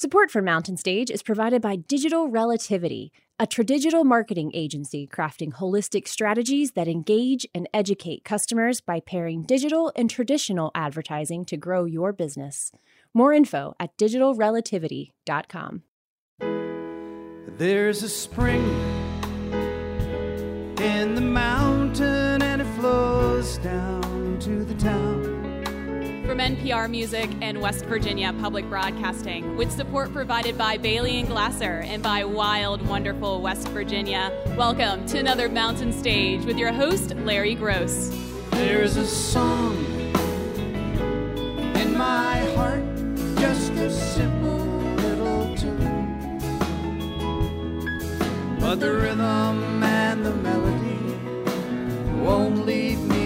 Support for Mountain Stage is provided by Digital Relativity, a tradigital marketing agency crafting holistic strategies that engage and educate customers by pairing digital and traditional advertising to grow your business. More info at digitalrelativity.com. There's a spring From NPR Music and West Virginia Public Broadcasting, with support provided by Bailey and Glasser and by Wild, Wonderful West Virginia. Welcome to another Mountain Stage with your host, Larry Groce. There's a song in my heart, just a simple little tune. But the rhythm and the melody won't leave me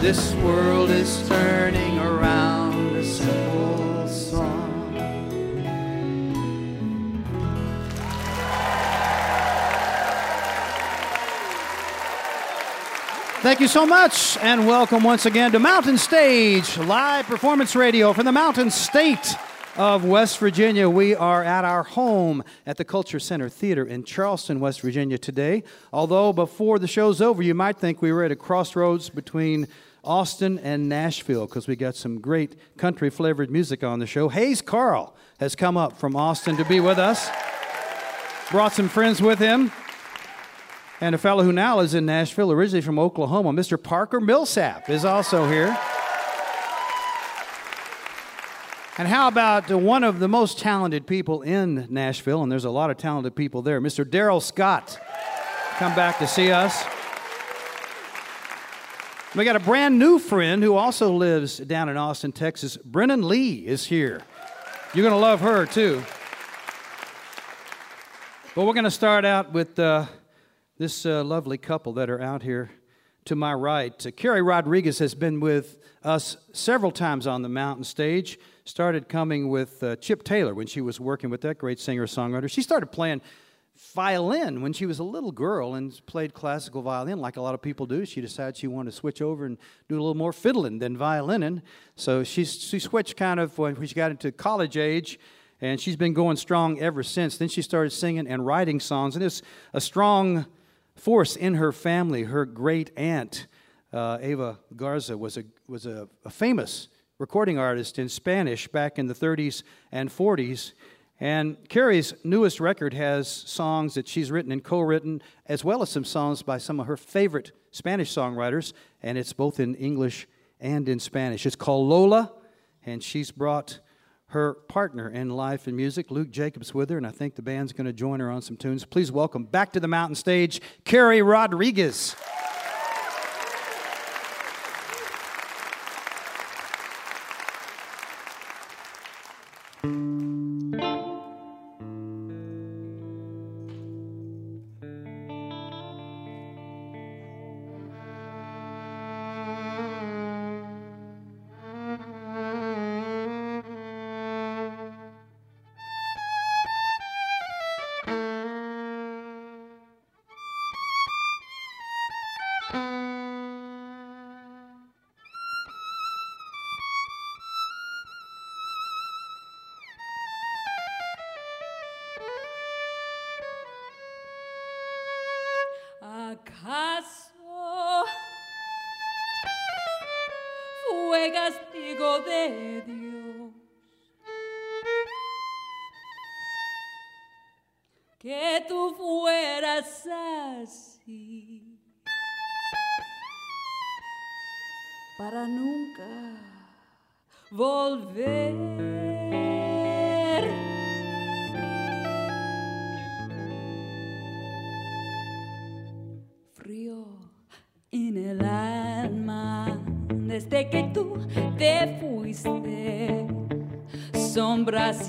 This world is turning around a simple song. Thank you so much, and welcome once again to Mountain Stage, live performance radio from the Mountain State of West Virginia. We are at our home at the Culture Center Theater in Charleston, West Virginia today. Although before the show's over, you might think we were at a crossroads between Austin and Nashville because we got some great country flavored music on the show. Hayes Carll has come up from Austin to be with us, brought some friends with him. And a fellow who now is in Nashville, originally from Oklahoma, Mr. Parker Millsap, is also here. And how about one of the most talented people in Nashville, and there's a lot of talented people there, Mr. Darrell Scott, come back to see us. We got a brand new friend who also lives down in Austin, Texas. Brennen Leigh is here. You're going to love her too. But we're going to start out with uh, this uh, lovely couple that are out here to my right. Uh, Carrie Rodriguez has been with us several times on the mountain stage. Started coming with uh, Chip Taylor when she was working with that great singer songwriter. She started playing violin when she was a little girl and played classical violin like a lot of people do. She decided she wanted to switch over and do a little more fiddling than violining. So she, she switched kind of when she got into college age and she's been going strong ever since. Then she started singing and writing songs, and it's a strong force in her family. Her great aunt, uh, Garza, was, a, was a, a famous recording artist in Spanish back in the 30s and 40s. And Carrie's newest record has songs that she's written and co written, as well as some songs by some of her favorite Spanish songwriters, and it's both in English and in Spanish. It's called Lola, and she's brought her partner in life and music, Luke Jacobs, with her, and I think the band's going to join her on some tunes. Please welcome back to the mountain stage, Carrie Rodriguez.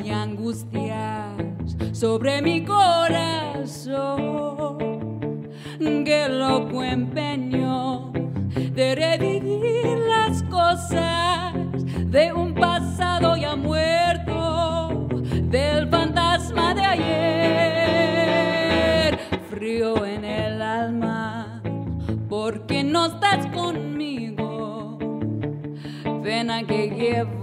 y angustias sobre mi corazón. Qué loco empeño de revivir las cosas de un pasado ya muerto, del fantasma de ayer. Frío en el alma, porque no estás conmigo. Pena que llevo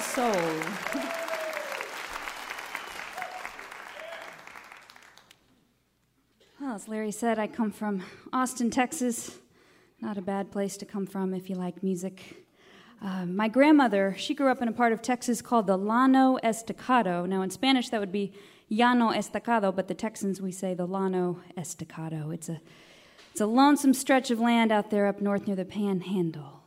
soul. Well, as Larry said, I come from Austin, Texas. Not a bad place to come from if you like music. Uh, my grandmother, she grew up in a part of Texas called the Llano Estacado. Now, in Spanish, that would be Llano Estacado, but the Texans, we say the Llano Estacado. It's a, it's a lonesome stretch of land out there up north near the Panhandle.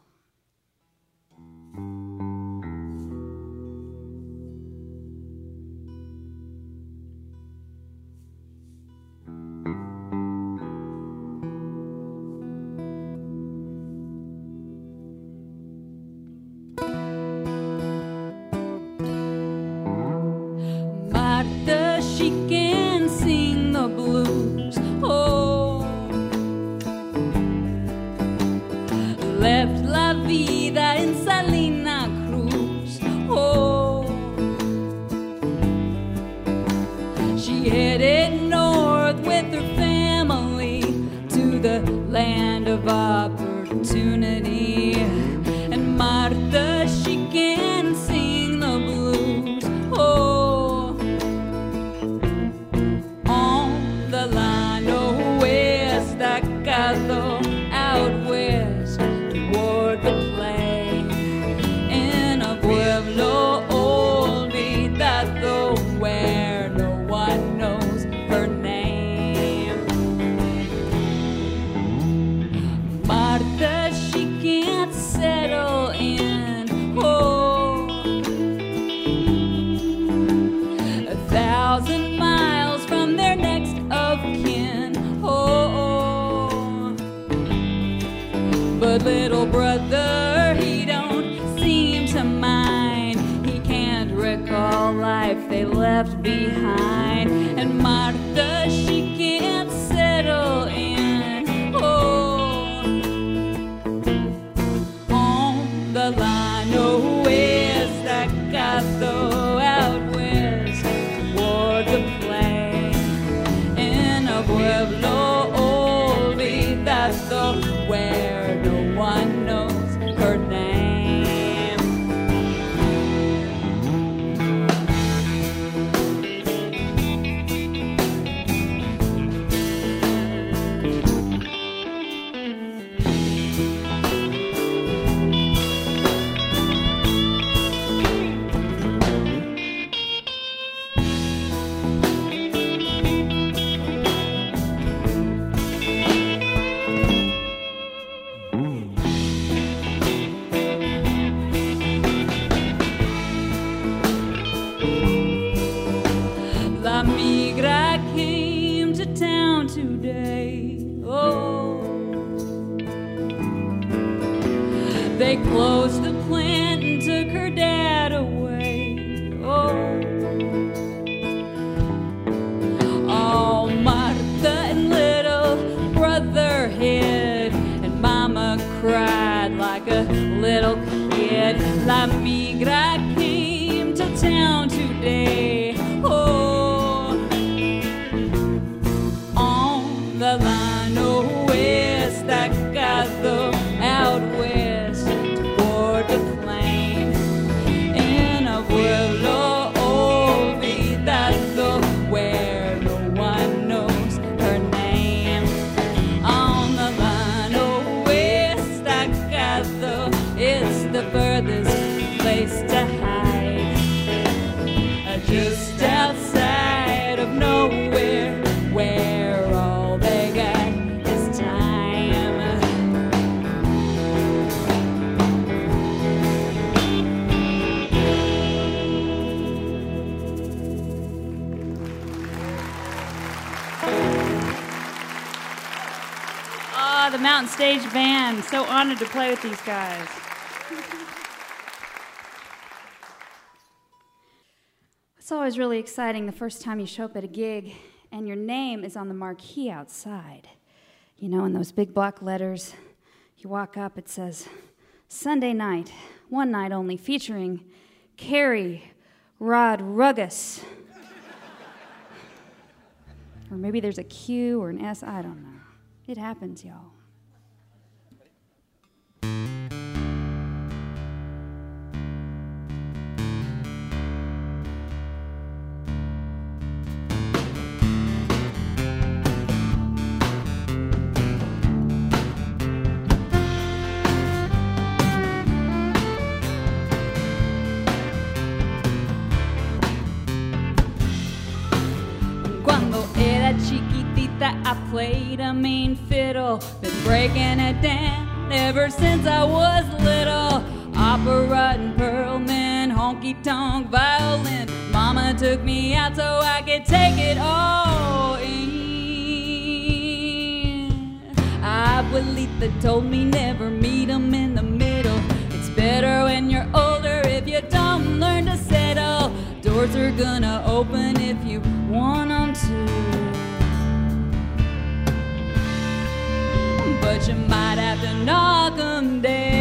Mountain Stage Band. So honored to play with these guys. It's always really exciting the first time you show up at a gig and your name is on the marquee outside. You know, in those big block letters, you walk up, it says, Sunday night, one night only, featuring Carrie Rod Ruggis. or maybe there's a Q or an S, I don't know. It happens, y'all. Played a mean fiddle. Been breaking it down ever since I was little. Opera and Perlman, honky tonk violin. Mama took me out so I could take it all in. Abuelita told me never meet 'em in the middle. It's better when you're older if you don't learn to settle. Doors are gonna open if you want But you might have to knock 'em down.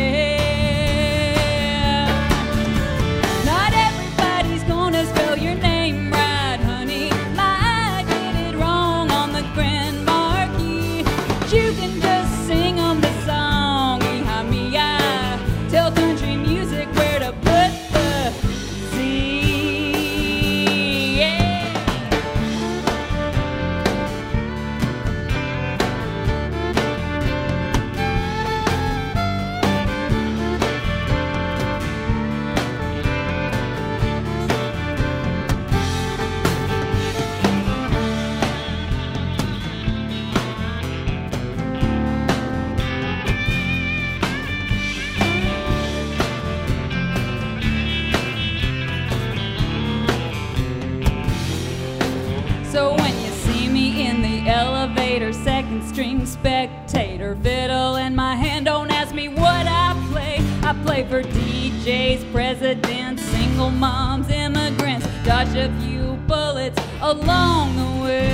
Spectator, fiddle in my hand, don't ask me what I play. I play for DJs, presidents, single moms, immigrants, dodge a few bullets along the way.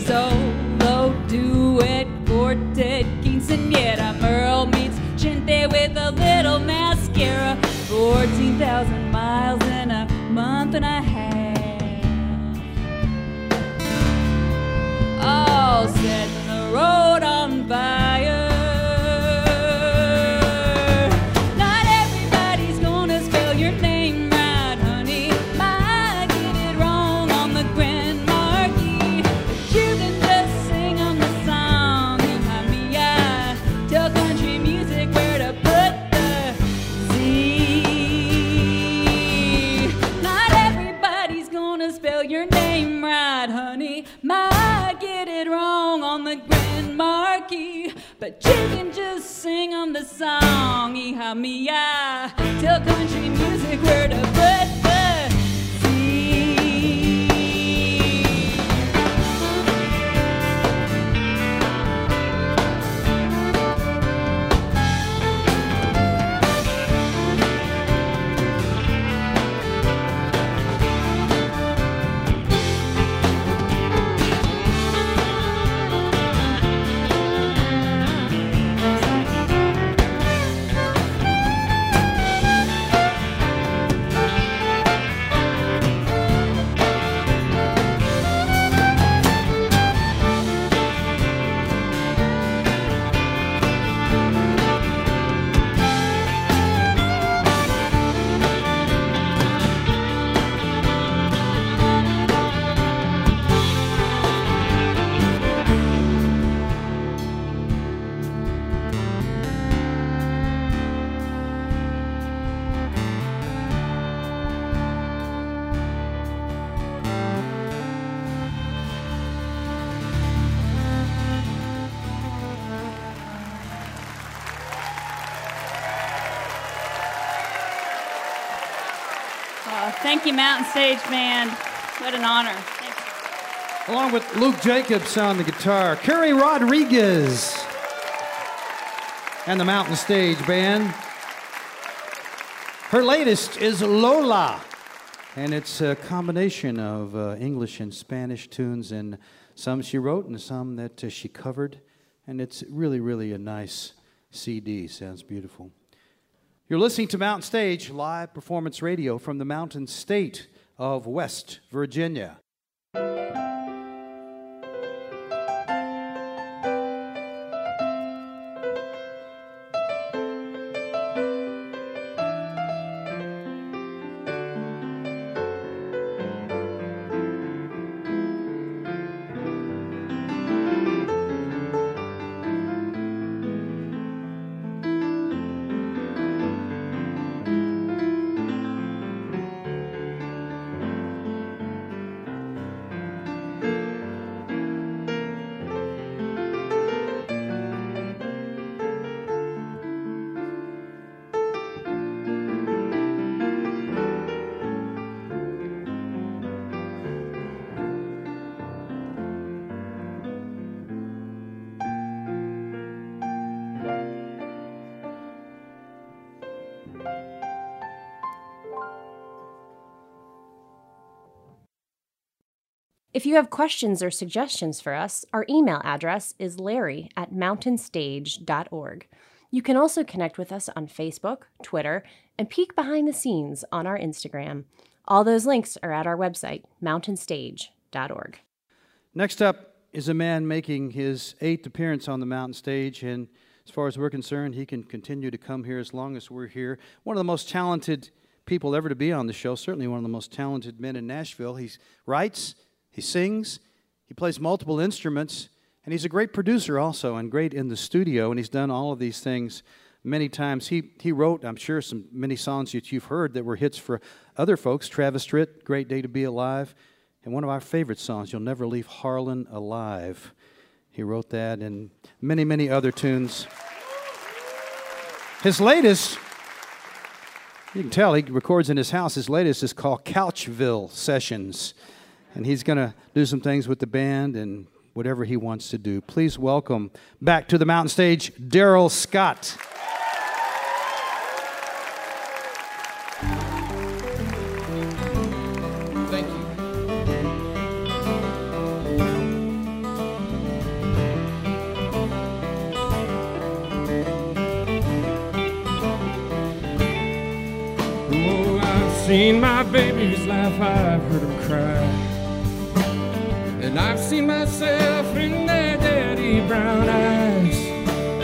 Solo, duet, quartet, quinceanera, Merle meets Chinte with a little mascara. 14,000 miles in a month and a half. Your name right, honey. Might get it wrong on the grand marquee. But you can just sing on the song. Yeehaw me, I tell country music where to put You, Mountain Stage Band. What an honor. Along with Luke Jacobs on the guitar, Carrie Rodriguez, and the Mountain Stage Band. Her latest is Lola, and it's a combination of uh, English and Spanish tunes, and some she wrote and some that uh, she covered, and it's really, really a nice CD. Sounds beautiful. You're listening to Mountain Stage live performance radio from the mountain state of West Virginia. If you have questions or suggestions for us, our email address is larry at mountainstage.org. You can also connect with us on Facebook, Twitter, and peek behind the scenes on our Instagram. All those links are at our website, mountainstage.org. Next up is a man making his eighth appearance on the mountain stage, and as far as we're concerned, he can continue to come here as long as we're here. One of the most talented people ever to be on the show, certainly one of the most talented men in Nashville. He writes, he sings, he plays multiple instruments, and he's a great producer also and great in the studio, and he's done all of these things many times. He, he wrote, I'm sure, some many songs that you've heard that were hits for other folks. Travis Tritt, Great Day to Be Alive, and one of our favorite songs, You'll Never Leave Harlan Alive. He wrote that and many, many other tunes. His latest, you can tell he records in his house. His latest is called Couchville Sessions and he's going to do some things with the band and whatever he wants to do. Please welcome back to the mountain stage, Darrell Scott. Thank you. Oh, I've seen my babies laugh, I've seen myself in their dirty brown eyes.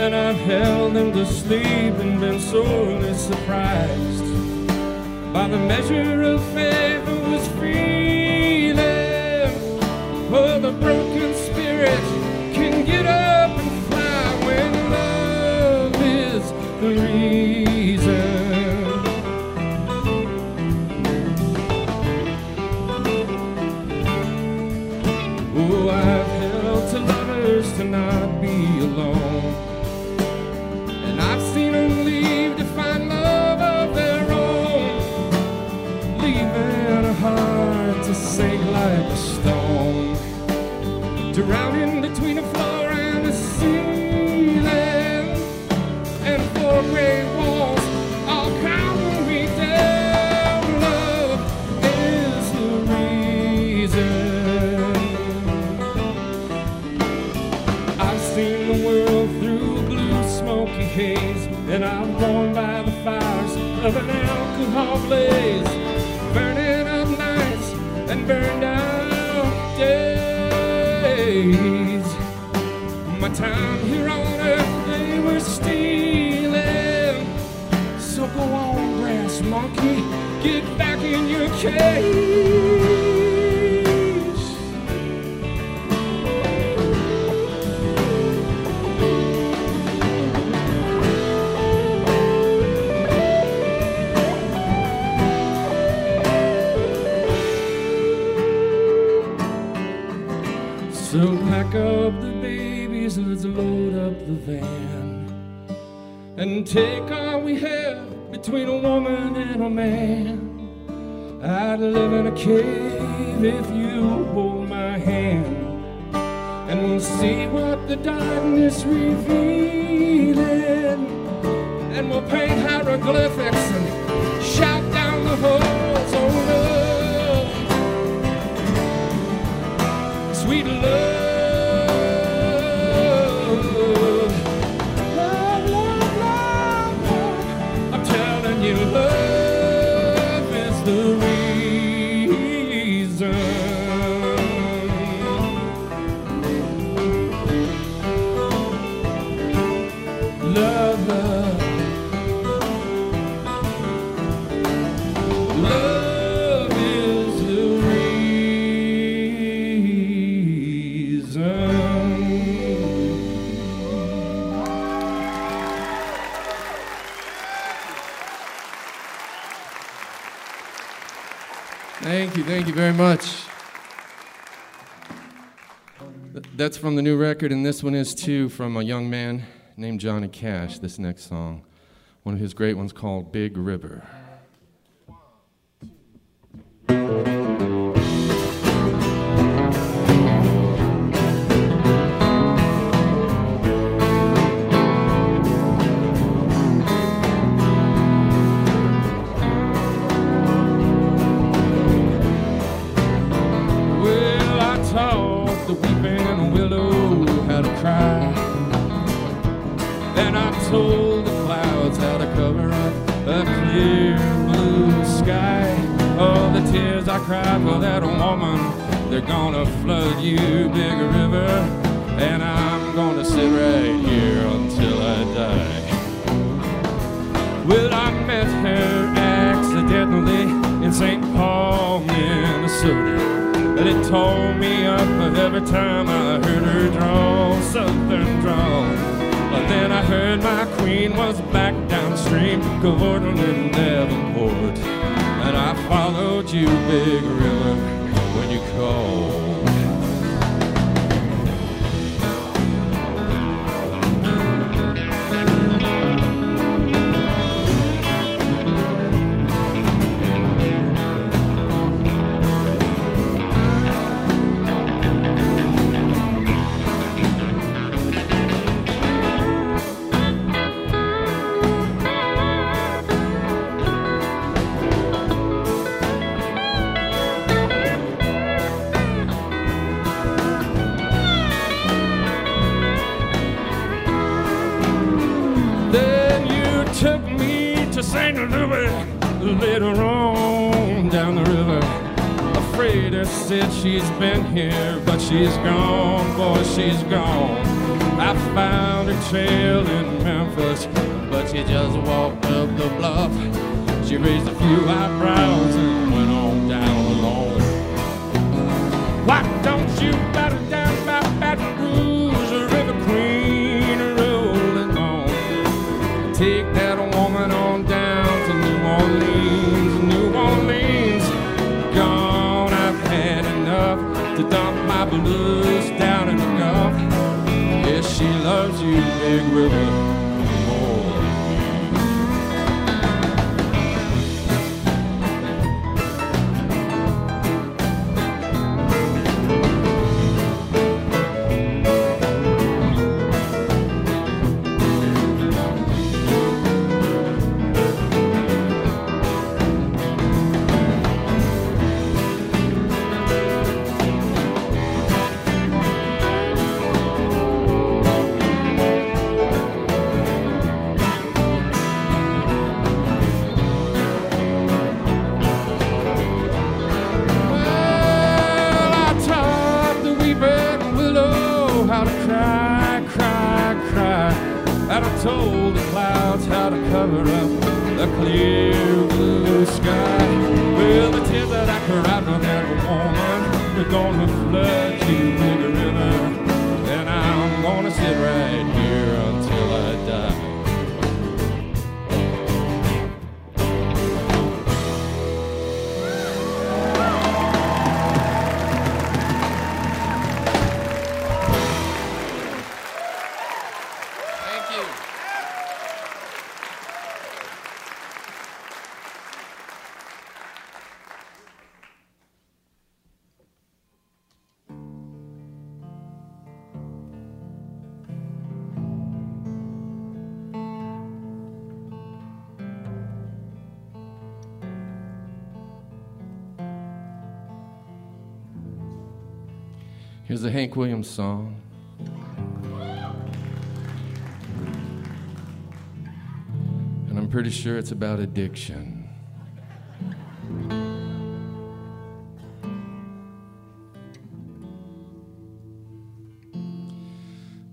And I've held them to sleep and been sorely surprised by the measure of faith I was feeling. For the broken spirit can get up and fly when love is the reason. Alcohol blaze, burning up nights and burned out days. My time here on earth they were stealing, so go on, brass monkey, get back in your cage. take all we have between a woman and a man. I'd live in a cave if you hold my hand, and we'll see what the darkness reveals. thank you, thank you very much. That's from the new record, and this one is too from a young man named Johnny Cash. This next song, one of his great ones called Big River. a clear blue sky. Well, the tears that I cried on that woman, they're gonna flood. Williams song. And I'm pretty sure it's about addiction.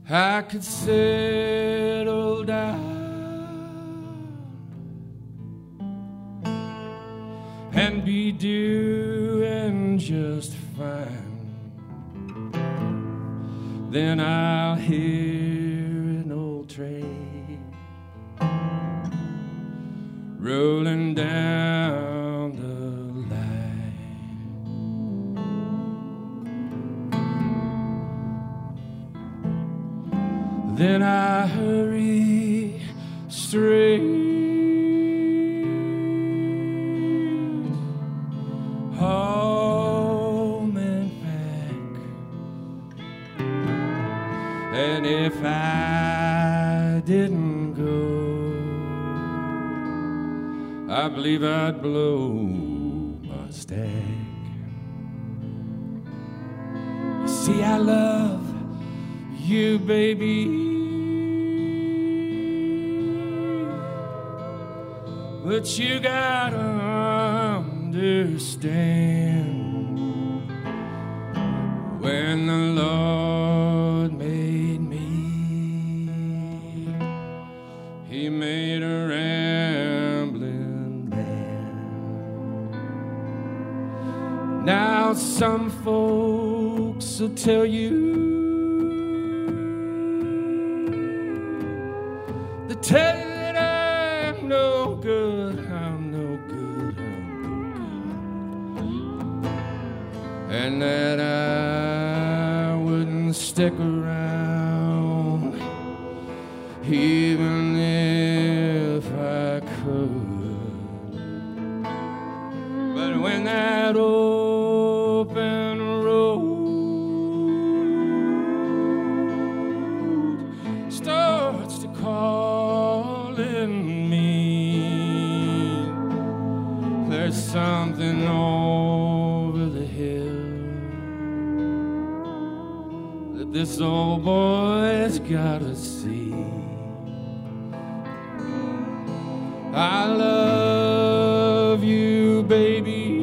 I could settle down and be doing just fine. Then I'll hear an old train rolling down the line. Then I believe I'd blow my stack. See, I love you, baby. But you gotta understand when the Lord will tell you they tell you that I'm no good, I'm no good, I'm no good, and that I wouldn't stick around even if I could. But when that open boy's gotta see. I love you, baby.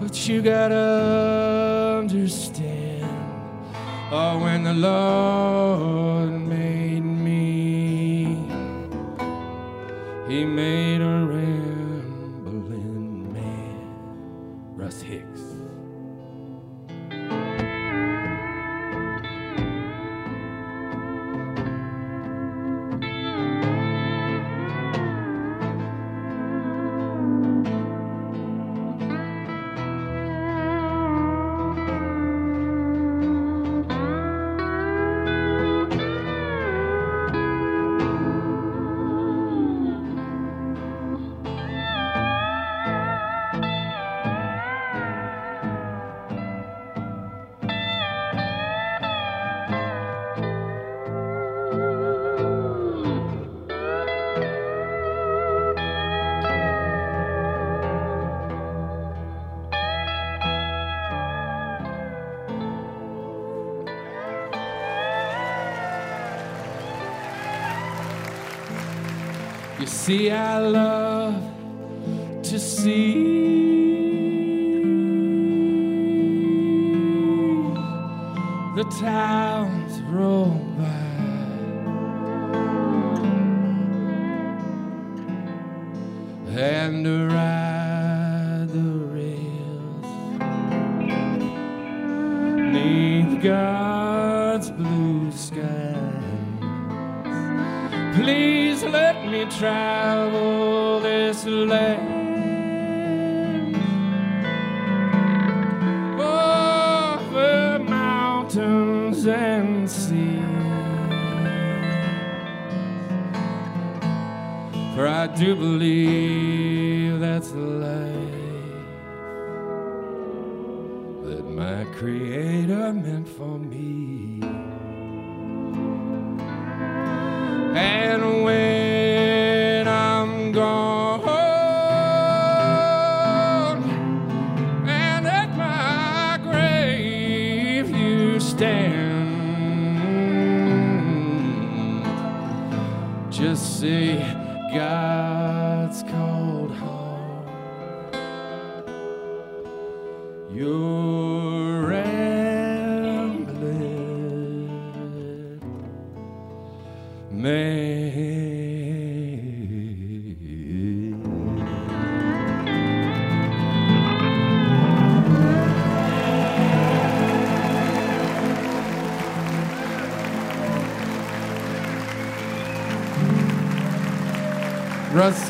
But you gotta understand. Oh, when the Lord made me, He made love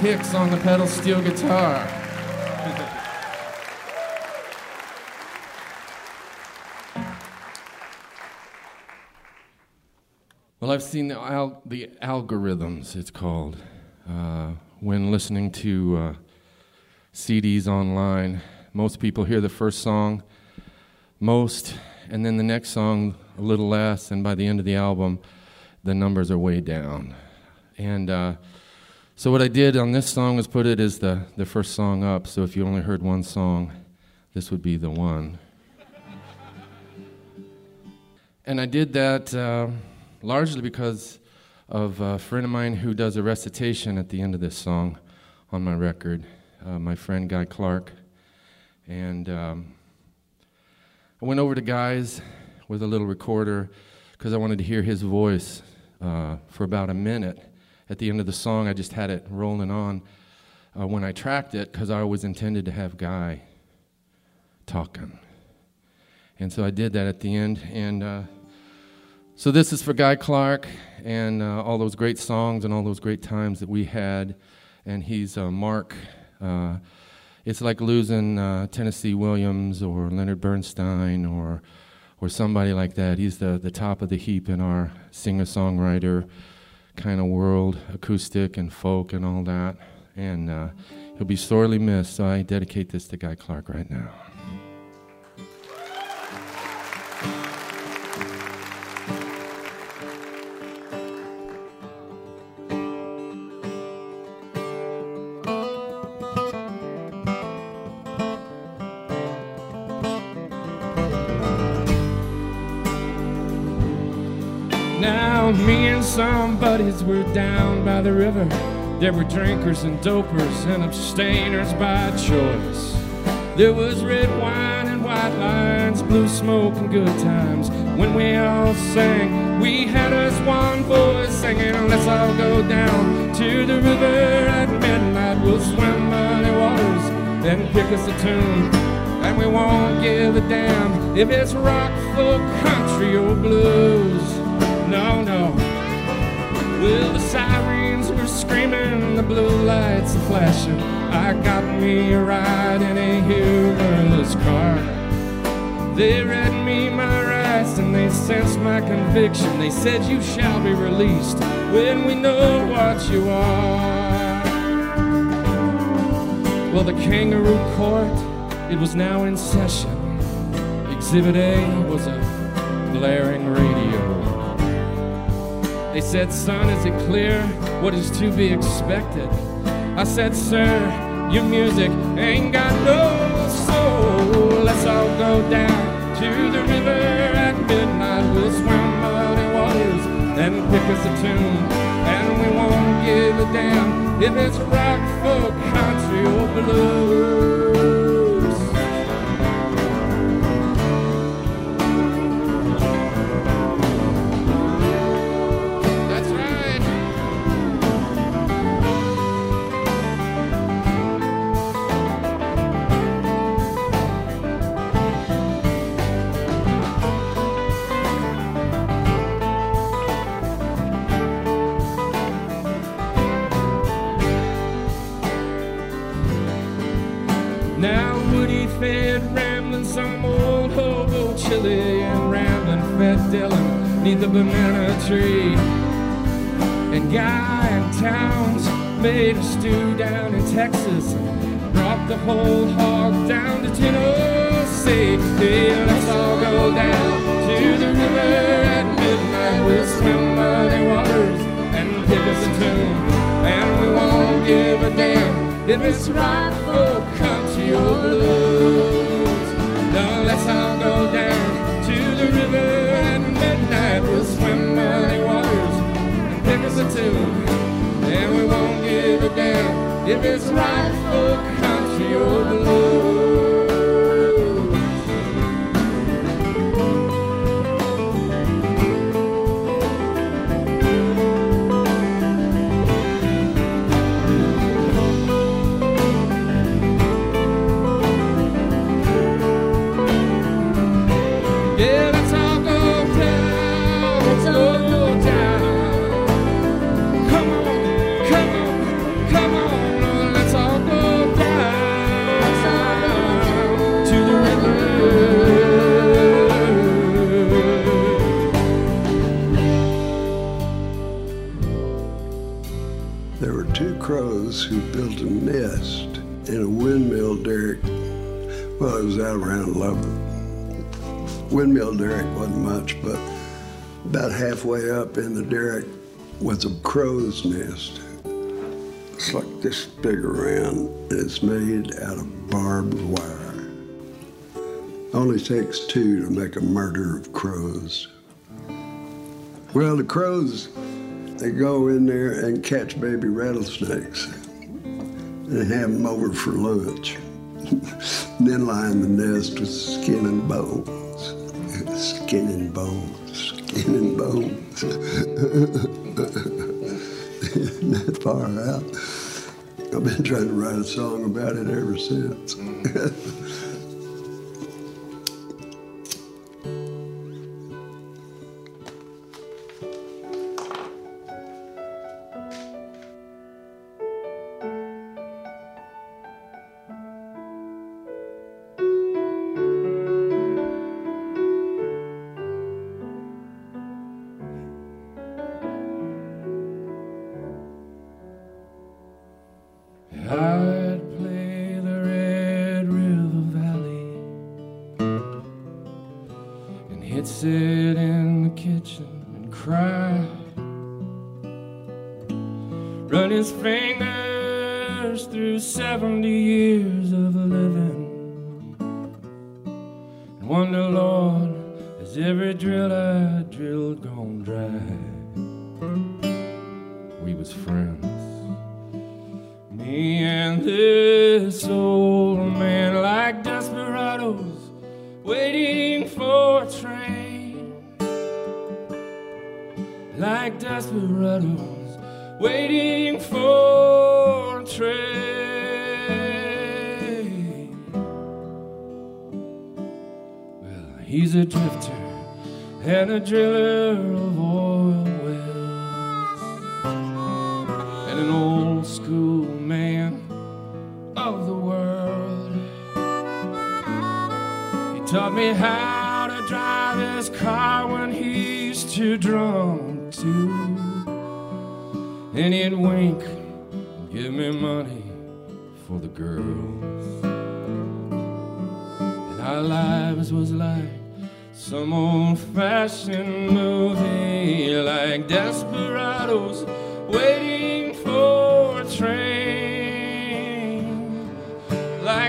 Hicks on the pedal steel guitar. well, I've seen the, al- the algorithms, it's called, uh, when listening to uh, CDs online. Most people hear the first song, most, and then the next song a little less, and by the end of the album, the numbers are way down. And uh, so what I did on this song was put it as the, the first song up. So if you only heard one song, this would be the one. and I did that uh, largely because of a friend of mine who does a recitation at the end of this song on my record, uh, my friend Guy Clark. And um, I went over to Guy's with a little recorder because I wanted to hear his voice uh, for about a minute at the end of the song, I just had it rolling on uh, when I tracked it because I always intended to have Guy talking. And so I did that at the end. And uh, so this is for Guy Clark and uh, all those great songs and all those great times that we had. And he's uh, Mark. Uh, it's like losing uh, Tennessee Williams or Leonard Bernstein or, or somebody like that. He's the, the top of the heap in our singer songwriter kind of world, acoustic and folk and all that. And uh, he'll be sorely missed, so I dedicate this to Guy Clark right now. Now, buddies were down by the river. There were drinkers and dopers and abstainers by choice. There was red wine and white lines, blue smoke and good times. When we all sang, we had us one voice singing, Let's all go down to the river at midnight. We'll swim muddy waters and pick us a tune. And we won't give a damn if it's rock, folk, country, or blues. No, no. Well, the sirens were screaming, the blue lights flashing. I got me a ride in a humorless car. They read me my rights and they sensed my conviction. They said, You shall be released when we know what you are. Well, the kangaroo court, it was now in session. Exhibit A was a glaring radio. They said, Son, is it clear what is to be expected? I said, Sir, your music ain't got no soul. Let's all go down to the river at midnight. We'll swim muddy waters and pick us a tune. And we won't give a damn if it's rock, folk, country, or blues. Dylan the banana tree. And Guy and Townes made a stew down in Texas. Brought the whole hog down to Tennessee. Hey, let's all go down to the river at midnight. We'll swim by muddy waters and pick us a tune. And we won't give a damn if it's rock or country or blues. No, let's all go if it's right for country or blues. Yeah, built a nest in a windmill derrick. Well, it was out around Lubbock. Windmill derrick wasn't much, but about halfway up in the derrick was a crow's nest. It's like this big around, and it's made out of barbed wire. Only takes two to make a murder of crows. Well, the crows, they go in there and catch baby rattlesnakes and have them over for lunch. then line the nest with skin and bones. Skin and bones, skin and bones. That far out? I've been trying to write a song about it ever since.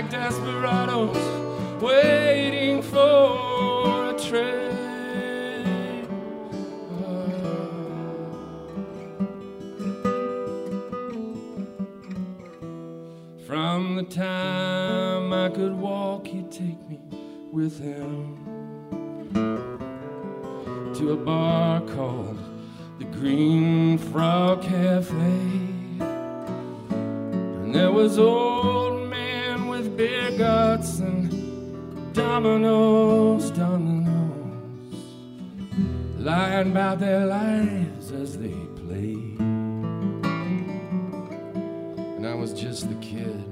Like desperados waiting for a train. From the time I could walk, he'd take me with him to a bar called the Green Frog Cafe. And there was old guts and dominoes, dominoes, lying about their lives as they played. And I was just the kid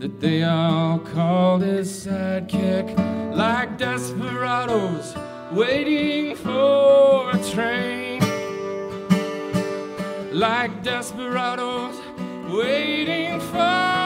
that they all called his sidekick, like desperados waiting for a train. Like desperados waiting for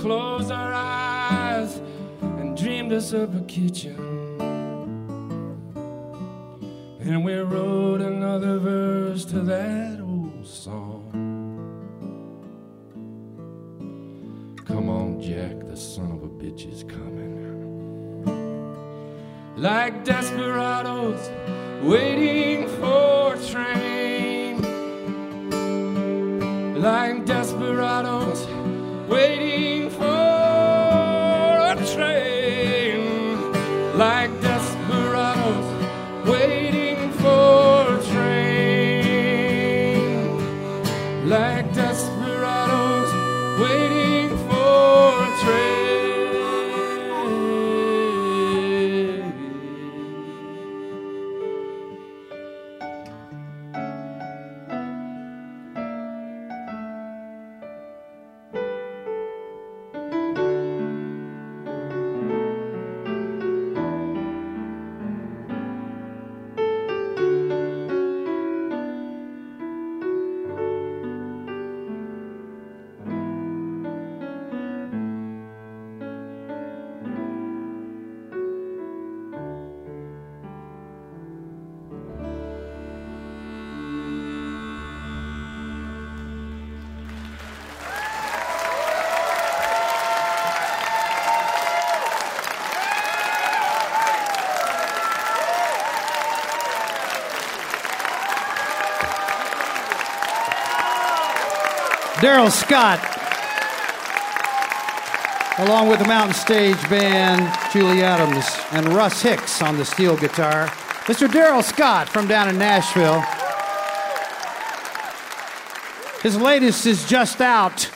closed our eyes and dreamed us up a kitchen. And we wrote another verse to that old song. Come on, Jack, the son of a bitch is coming. Like desperados waiting for a train. Like desperados waiting Darrell Scott, along with the Mountain Stage Band, Julie Adams, and Russ Hicks on the steel guitar. Mr. Darrell Scott from down in Nashville. His latest is just out,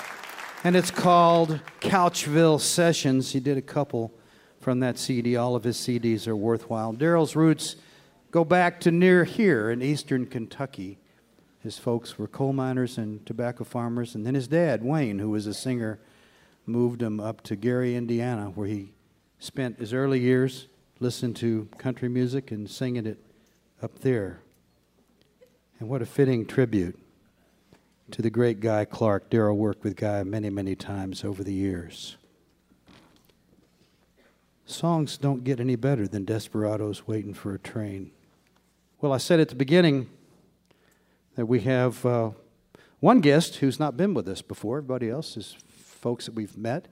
and it's called Couchville Sessions. He did a couple from that CD. All of his CDs are worthwhile. Darrell's roots go back to near here in eastern Kentucky. His folks were coal miners and tobacco farmers, and then his dad, Wayne, who was a singer, moved him up to Gary, Indiana, where he spent his early years listening to country music and singing it up there. And what a fitting tribute to the great Guy Clark. Darrell worked with Guy many, many times over the years. Songs don't get any better than Desperados Waiting for a Train. Well, I said at the beginning that we have uh, one guest who's not been with us before. Everybody else is folks that we've met.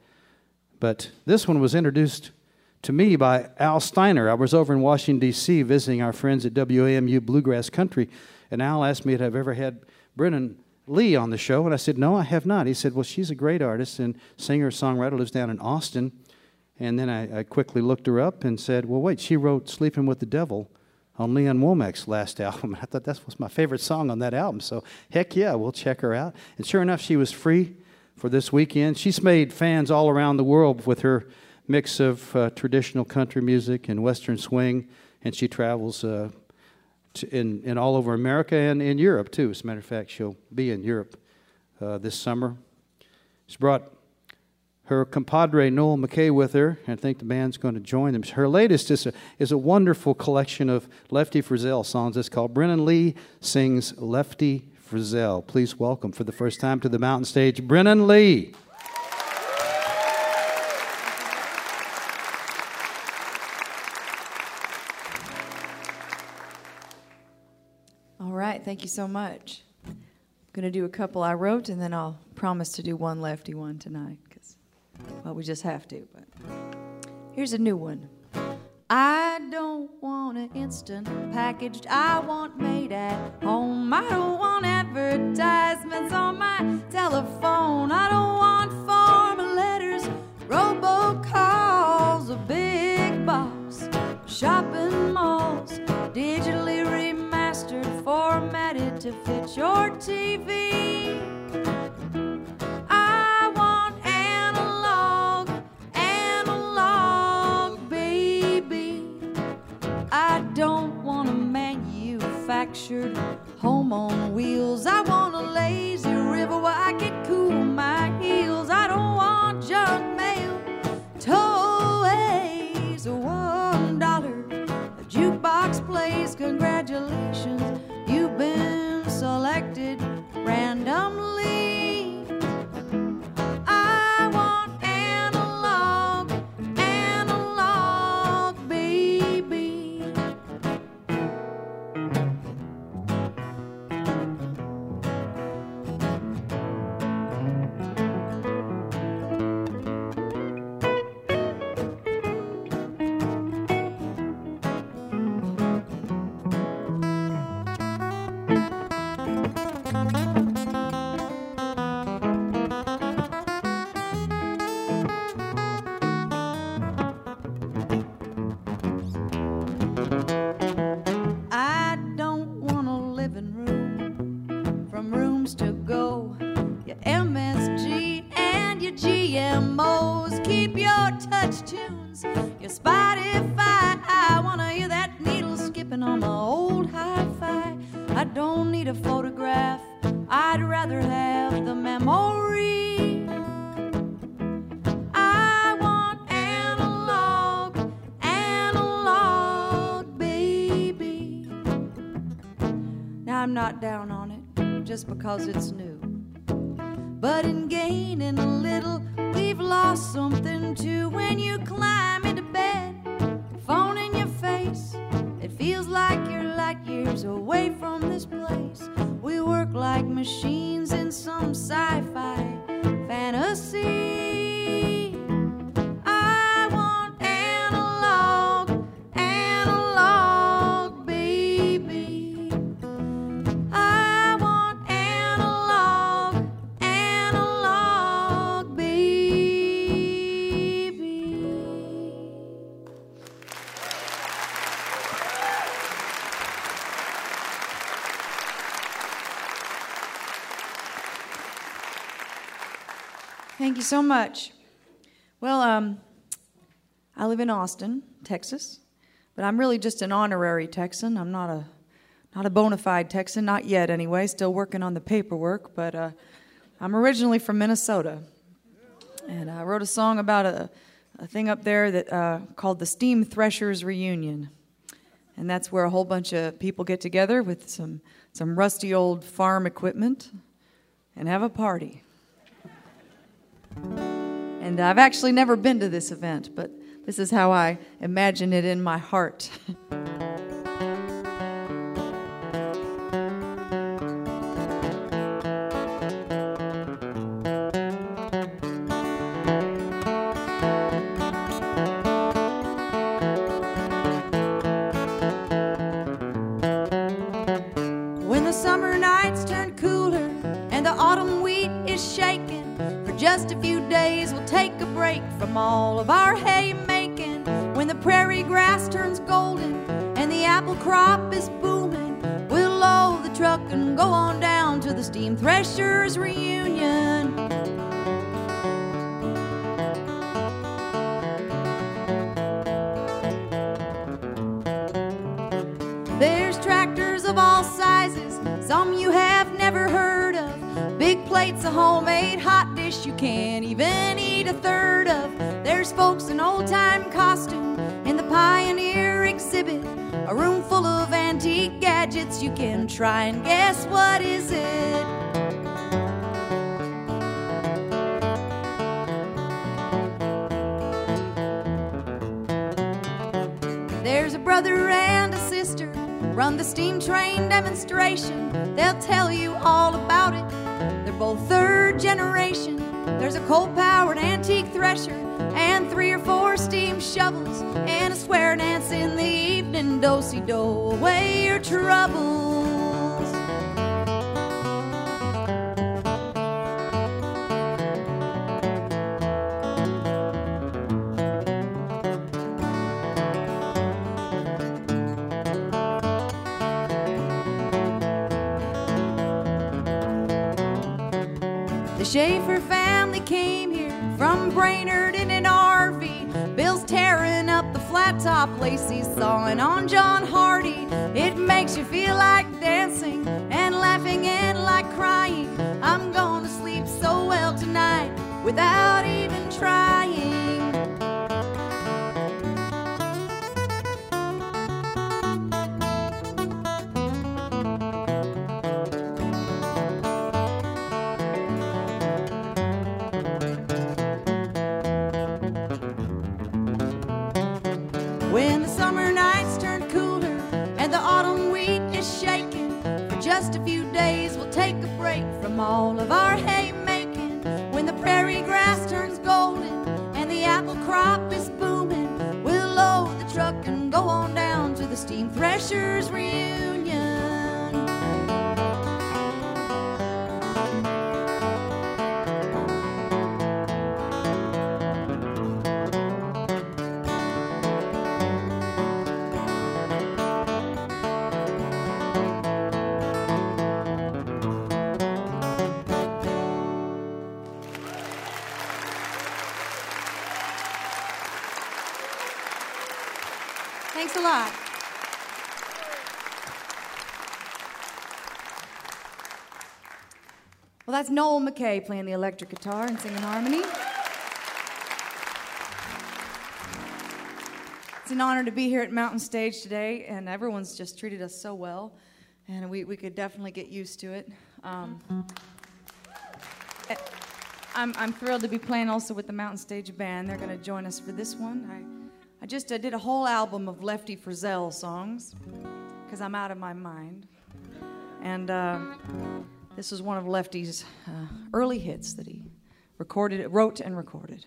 But this one was introduced to me by Al Steiner. I was over in Washington, D.C., visiting our friends at WAMU Bluegrass Country, and Al asked me if I've ever had Brennen Leigh on the show, and I said, No, I have not. He said, Well, she's a great artist and singer songwriter, lives down in Austin. And then I, I quickly looked her up and said, Well, wait, she wrote Sleeping with the Devil on Lee Ann Womack's last album. I thought that was my favorite song on that album. So, heck yeah, we'll check her out. And sure enough, she was free for this weekend. She's made fans all around the world with her mix of uh, traditional country music and western swing, and she travels uh, in, in all over America and in Europe too. As a matter of fact, she'll be in Europe uh, this summer. She's brought her compadre Noel McKay with her, and I think the band's going to join them. Her latest is a, is a wonderful collection of Lefty Frizzell songs. It's called Brennen Leigh Sings Lefty Frizzell. Please welcome for the first time to the mountain stage, Brennen Leigh. All right, thank you so much. I'm going to do a couple I wrote, and then I'll promise to do one lefty one tonight, well, we just have to. But here's a new one. I don't want an instant packaged, I want made at home. I don't want advertisements on my telephone. I don't want formal letters, robocalls, a big box, shopping malls, digitally remastered, formatted to fit your TV. Home on wheels. I want a lazy river where I can cool my heels. I don't want junk mail, toys, a one dollar. A jukebox plays, congratulations, you've been selected randomly. Because it's new. You so much. Well, um, I live in Austin, Texas, but I'm really just an honorary Texan. I'm not a not a bona fide Texan, not yet anyway. Still working on the paperwork, but uh, I'm originally from Minnesota, and I wrote a song about a, a thing up there that uh, called the Steam Threshers Reunion, and that's where a whole bunch of people get together with some some rusty old farm equipment and have a party. And I've actually never been to this event, but this is how I imagine it in my heart. Schaefer family came here from Brainerd in an RV. Bill's tearing up the flat top Lacey's sawing on John Hardy. It makes you feel like dancing and laughing and like crying. I'm gonna sleep so well tonight without lot. Well, that's Noel McKay playing the electric guitar and singing harmony. It's an honor to be here at Mountain Stage today, and everyone's just treated us so well, and we, we could definitely get used to it. Um, eh, I'm, I'm thrilled to be playing also with the Mountain Stage Band. They're going to join us for this one. I, I just I did a whole album of Lefty Frizzell songs because I'm out of my mind. And uh, this was one of Lefty's uh, early hits that he recorded, wrote and recorded.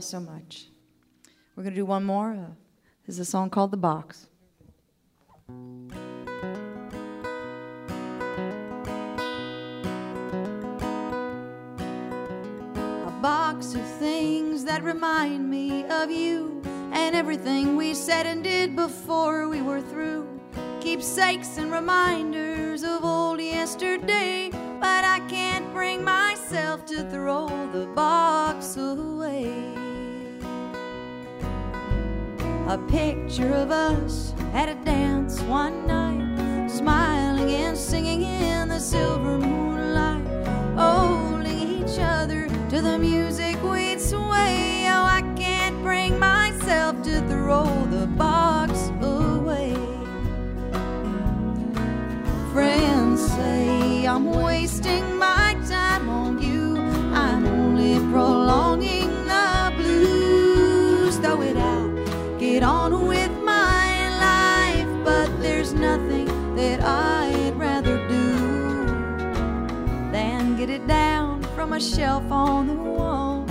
Thank you all so much. We're going to do one more. Uh, this is a song called The Box. A box of things that remind me of you and everything we said and did before we were through. Keepsakes and reminders of old yesterday, but I can't bring myself to throw the box away. A picture of us at a dance one night, smiling and singing in the silver moonlight, holding each other to the music we'd sway. Oh, I can't bring myself to throw the box away. Friends say I'm wasting shelf on the wall.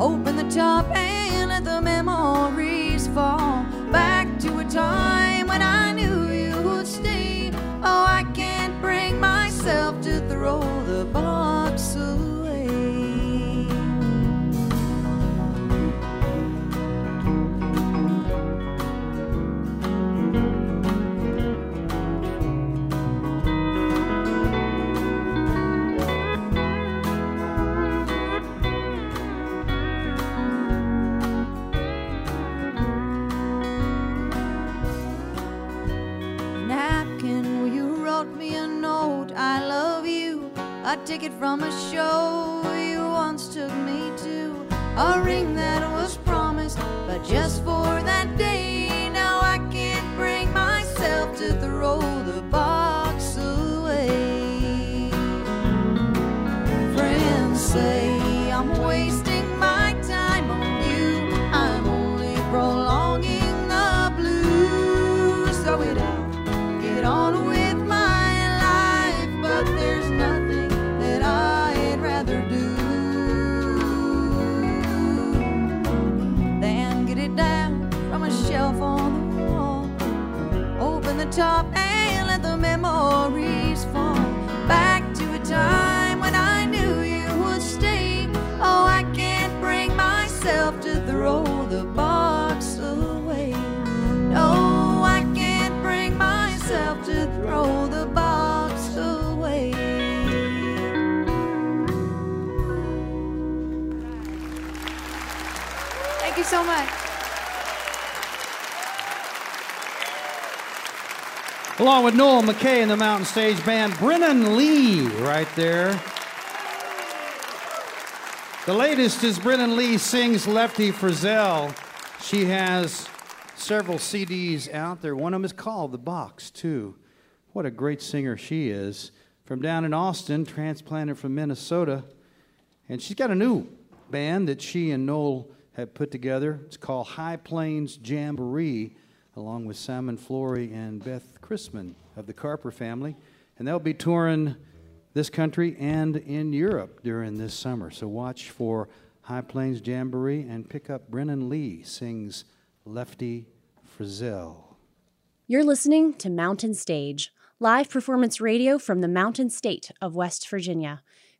Open the top and let the memories fall back to a time when I knew you would stay. Oh, I can't bring myself to throw ticket from a show you once took me to. A ring that was promised, but just for that day. Top Along with Noel McKay and the Mountain Stage Band, Brennen Leigh right there. The latest is Brennen Leigh sings Lefty Frizzell. She has several CDs out there. One of them is called The Box, too. What a great singer she is. From down in Austin, transplanted from Minnesota. And she's got a new band that she and Noel have put together. It's called High Plains Jamboree, along with Simon Flory and Beth Chrisman of the Carper family. And they'll be touring this country and in Europe during this summer. So watch for High Plains Jamboree and pick up Brennen Leigh sings Lefty Frizzell. You're listening to Mountain Stage, live performance radio from the Mountain State of West Virginia.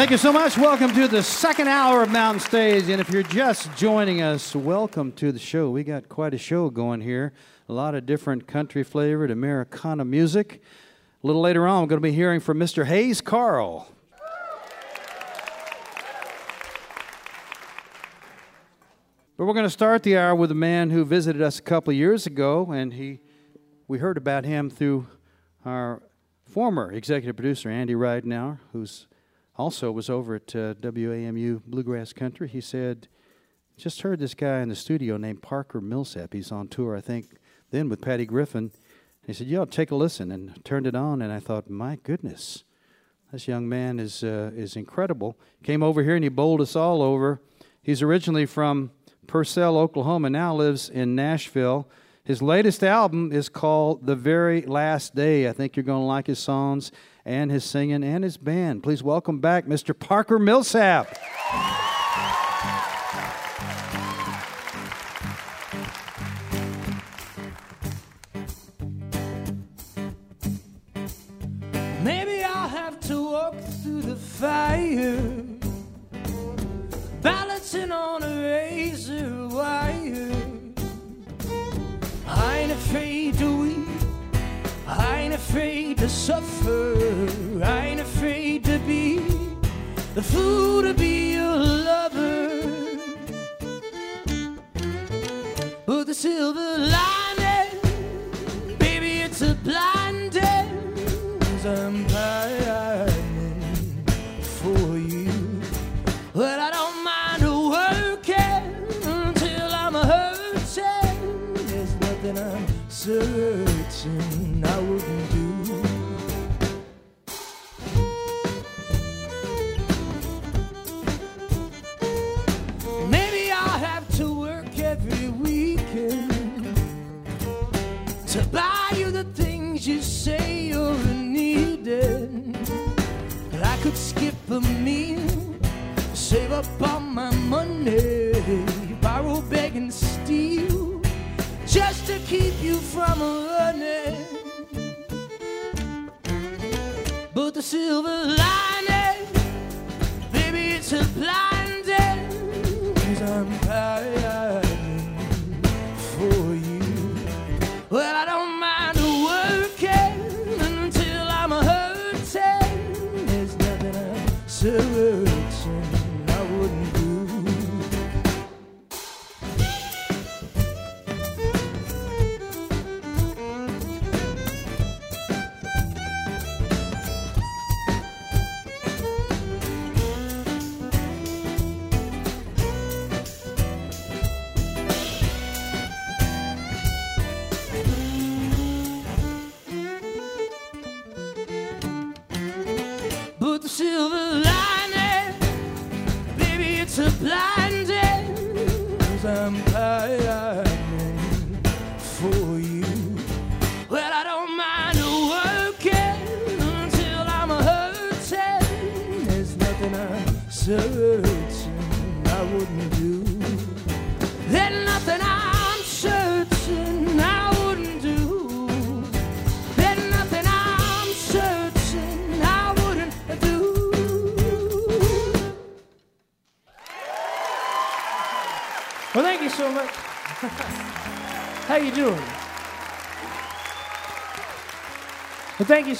Thank you so much. Welcome to the second hour of Mountain Stage. And if you're just joining us, welcome to the show. We got quite a show going here. A lot of different country flavored Americana music. A little later on, we're going to be hearing from Mr. Hayes Carll. But we're going to start the hour with a man who visited us a couple years ago, and he, we heard about him through our former executive producer, Andy Ridenour, who's also was over at uh, WAMU Bluegrass Country. He said, just heard this guy in the studio named Parker Millsap. He's on tour, I think, then with Patty Griffin. He said, "Yeah, take a listen," and turned it on, and I thought, "My goodness, this young man is uh, is incredible." Came over here and he bowled us all over. He's originally from Purcell, Oklahoma, now lives in Nashville. His latest album is called The Very Last Day. I think you're going to like his songs and his singing and his band. Please welcome back Mr. Parker Millsap. Maybe I'll have to walk through the fire, balancing on a razor wire. I ain't afraid to weep, I ain't afraid to suffer, I ain't afraid to be the fool to be your lover. But the silver lining, up all my money, borrow, beg, and steal just to keep you from running. But the silver lining,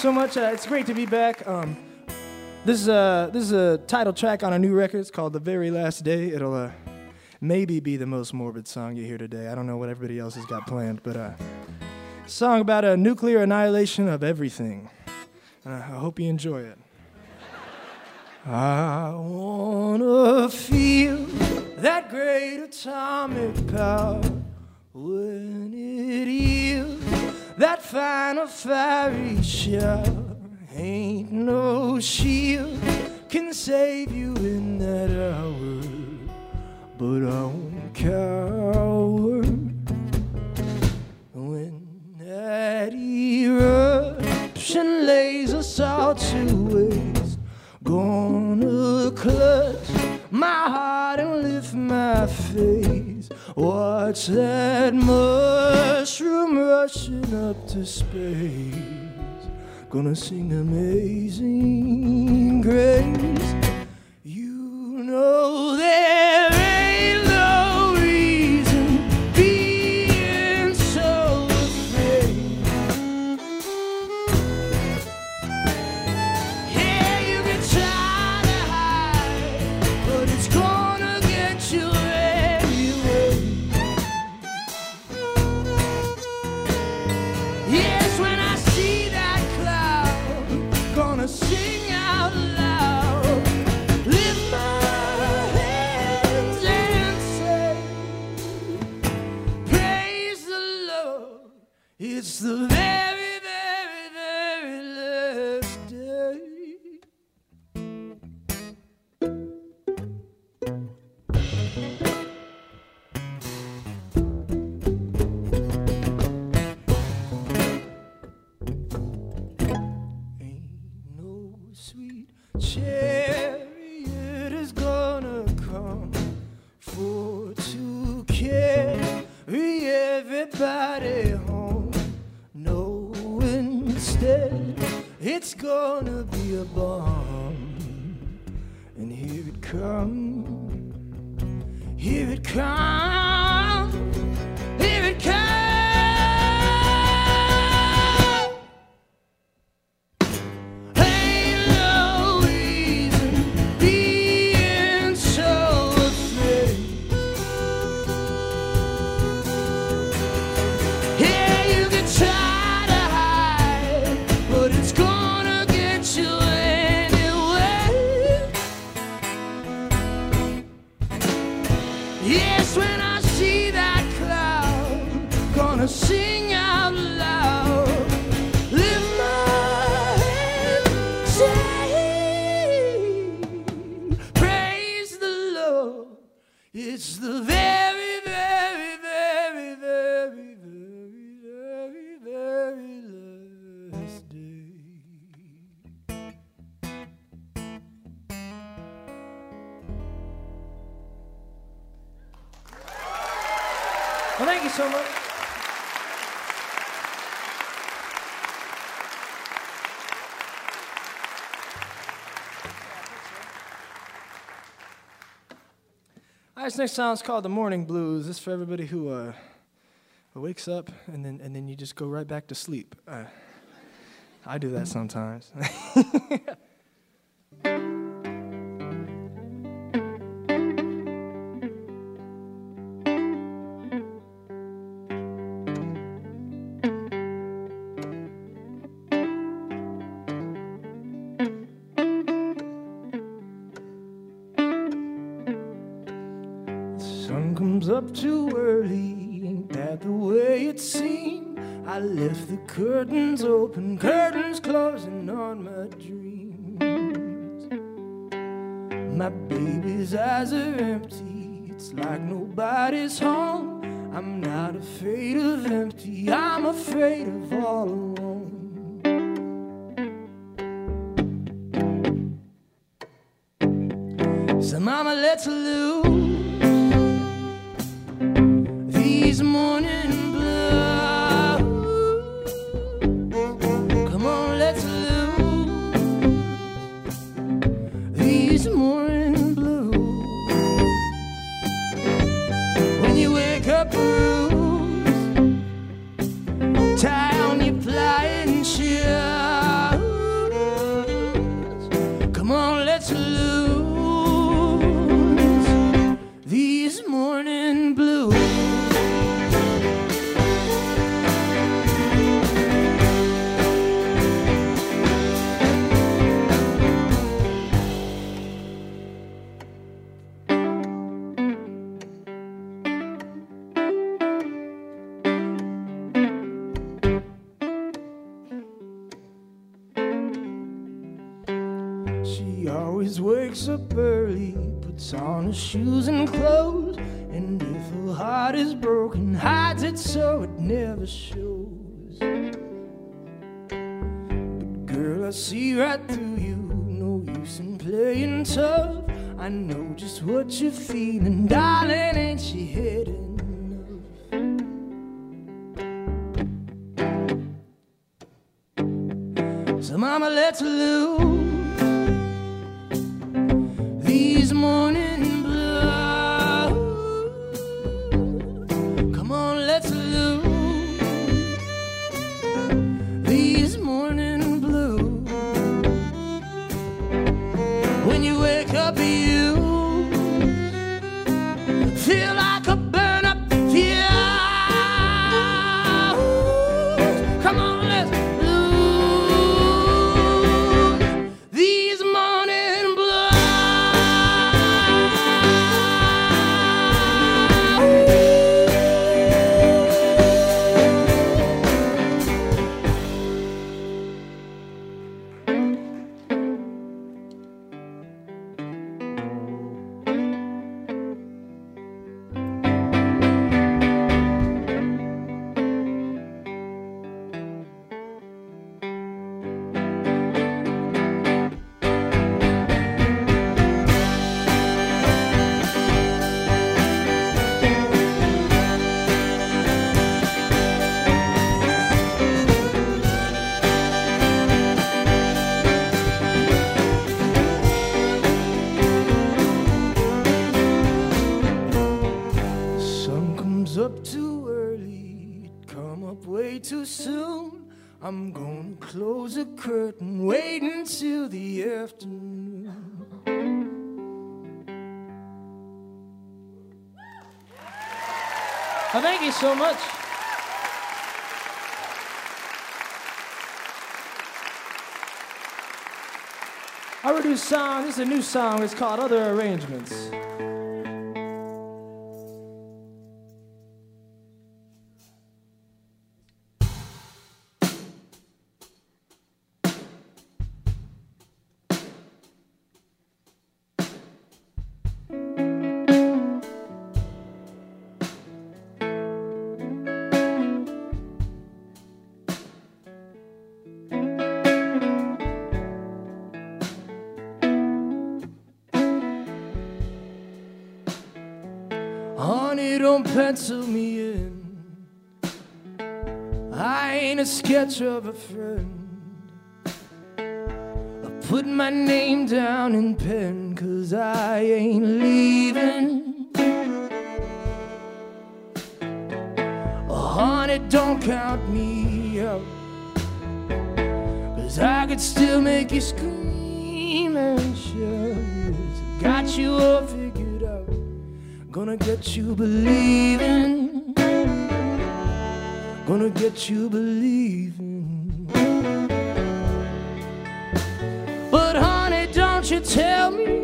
so much. Uh, it's great to be back. Um, this is a this is a title track on a new record. It's called "The Very Last Day." It'll uh, maybe be the most morbid song you hear today. I don't know what everybody else has got planned, but uh, song about a nuclear annihilation of everything. Uh, I hope you enjoy it. I wanna feel that great atomic power when it yields that final fiery shell. Ain't no shield can save you in that hour, but I won't cower when that eruption lays us all to waste. Gonna clutch my heart and lift my face. Watch that mushroom rushing up to space. Gonna sing amazing grace. This next song is called "The Morning Blues." This is for everybody who uh, wakes up and then and then you just go right back to sleep. Uh, I do that sometimes. curtains open, curtains closing on my dreams. My baby's eyes are empty, it's like nobody's home. I'm not afraid of empty, I'm afraid of all alone. what you're feeling, darling, ain't she hidden? So, Mama, let's loose. so much. Our new song, this is a new song, it's called Other Arrangements. don't pencil me in. I ain't a sketch of a friend. I put my name down in pen, cause I ain't leaving. Oh, honey, don't count me out. Cause I could still make you scream and shout. Got you all figured Gonna get you believing. Gonna get you believing. But honey, don't you tell me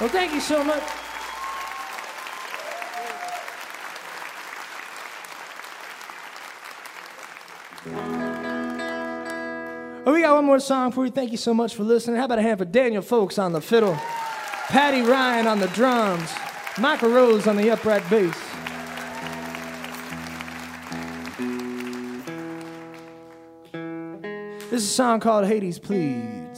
Well, thank you so much. Well, we got one more song for you. Thank you so much for listening. How about a hand for Daniel Foulks on the fiddle, Patty Ryan on the drums, Michael Rose on the upright bass. This is a song called Hades, Please.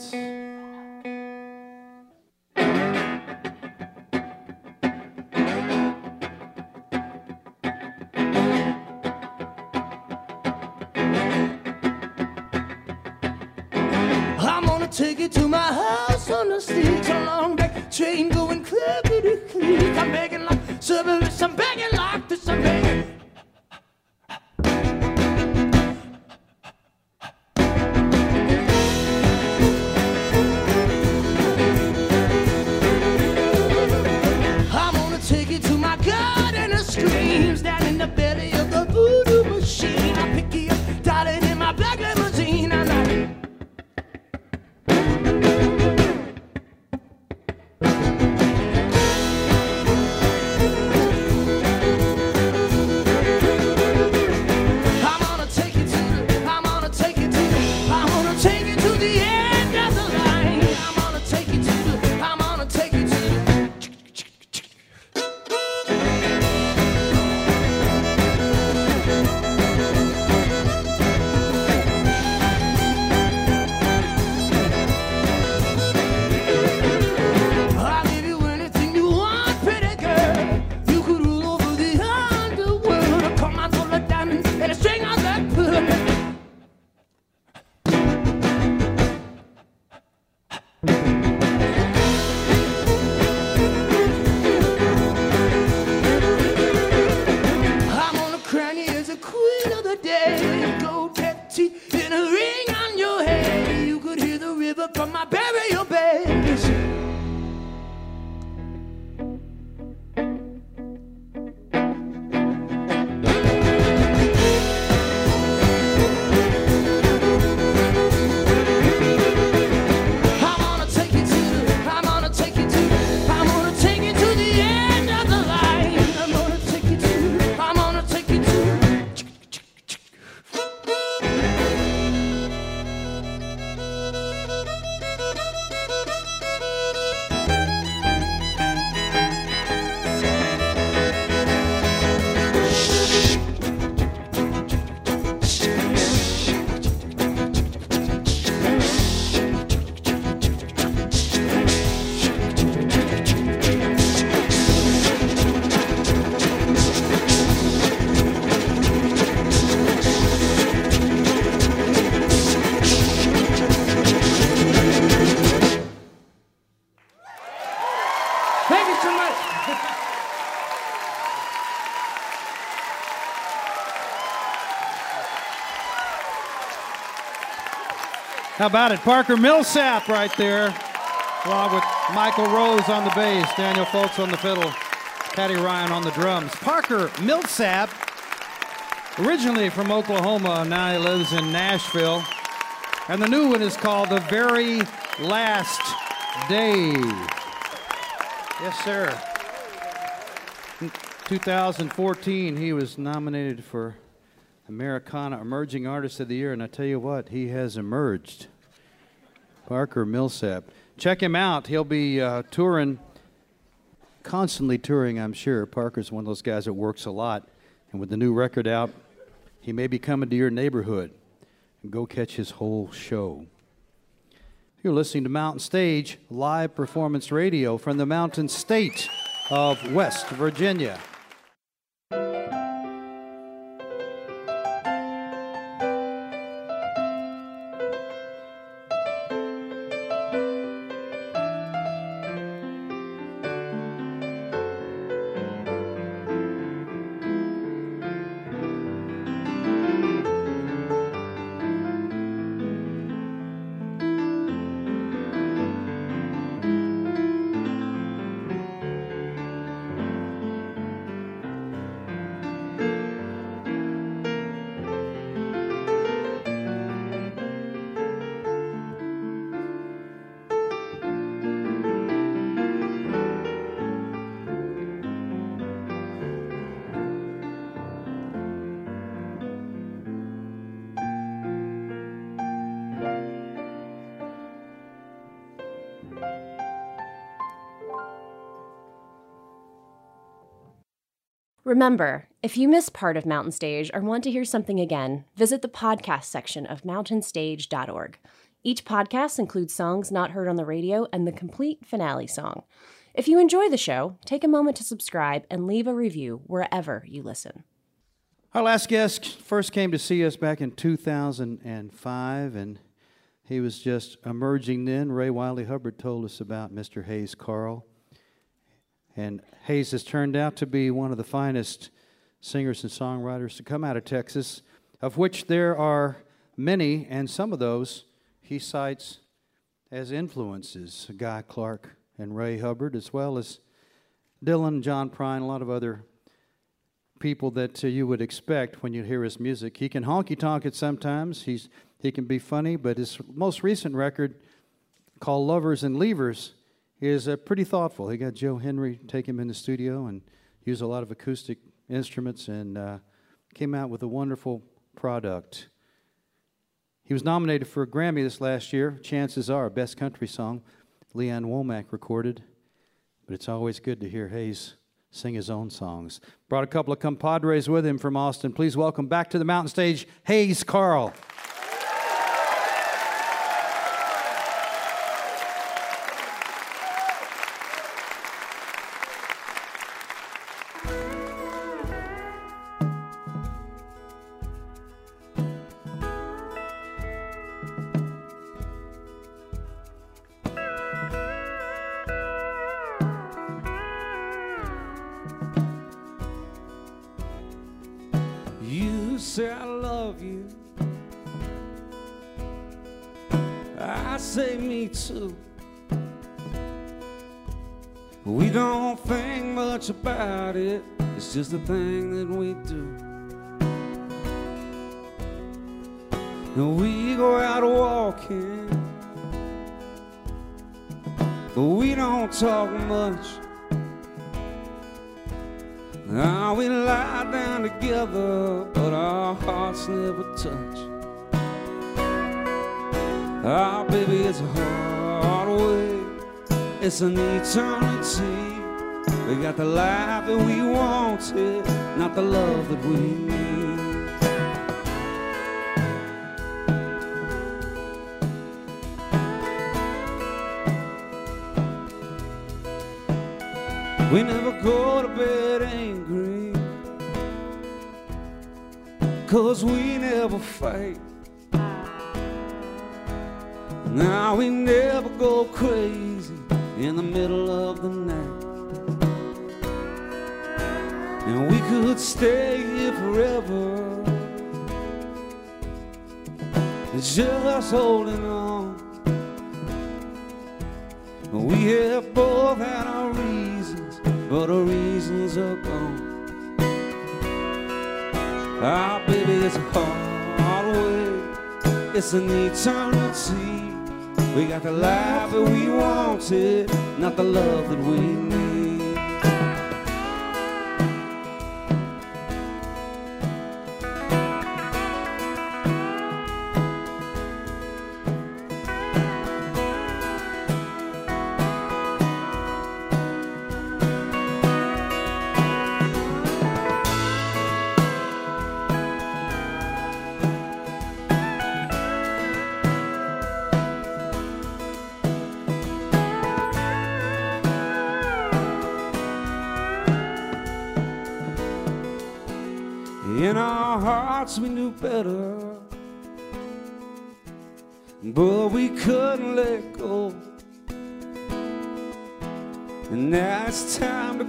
How about it? Parker Millsap right there, along with Michael Rose on the bass, Daniel Foulks on the fiddle, Patty Ryan on the drums. Parker Millsap, originally from Oklahoma, now he lives in Nashville. And the new one is called The Very Last Day. Yes, sir. In 2014, he was nominated for Americana Emerging Artist of the Year, and I tell you what, he has emerged. Parker Millsap. Check him out. He'll be uh, touring, constantly touring, I'm sure. Parker's one of those guys that works a lot. And with the new record out, he may be coming to your neighborhood. And go catch his whole show. You're listening to Mountain Stage live performance radio from the Mountain State of West Virginia. Remember, if you miss part of Mountain Stage or want to hear something again, visit the podcast section of mountainstage.org. Each podcast includes songs not heard on the radio and the complete finale song. If you enjoy the show, take a moment to subscribe and leave a review wherever you listen. Our last guest first came to see us back in 2005, and he was just emerging then. Ray Wylie Hubbard told us about Mr. Hayes Carll. And Hayes has turned out to be one of the finest singers and songwriters to come out of Texas, of which there are many, and some of those he cites as influences Guy Clark and Ray Hubbard, as well as Dylan, John Prine, a lot of other people that uh, you would expect when you hear his music. He can honky tonk it sometimes. He's he can be funny, but his most recent record, called Lovers and Leavers, is uh, pretty thoughtful. He got Joe Henry take him in the studio and use a lot of acoustic instruments and uh, came out with a wonderful product. He was nominated for a Grammy this last year. Chances are, best country song, Lee Ann Womack recorded. But it's always good to hear Hayes sing his own songs. Brought a couple of compadres with him from Austin. Please welcome back to the mountain stage, Hayes Carll. Say me too. We don't think much about it. It's just a thing that we do. And we go out walking, but we don't talk much. Now we lie down together, but our hearts never touch. Ah, baby, it's a hard way. It's an eternity. We got the life that we wanted, not the love that we need. We never go to bed angry. Cause we never fight. Now we never go crazy in the middle of the night. And we could stay here forever. just holding on. We have both had our reasons, but our reasons are gone. Ah, baby, it's a hard way. It's an eternity. We got the life that we wanted, not the love that we need.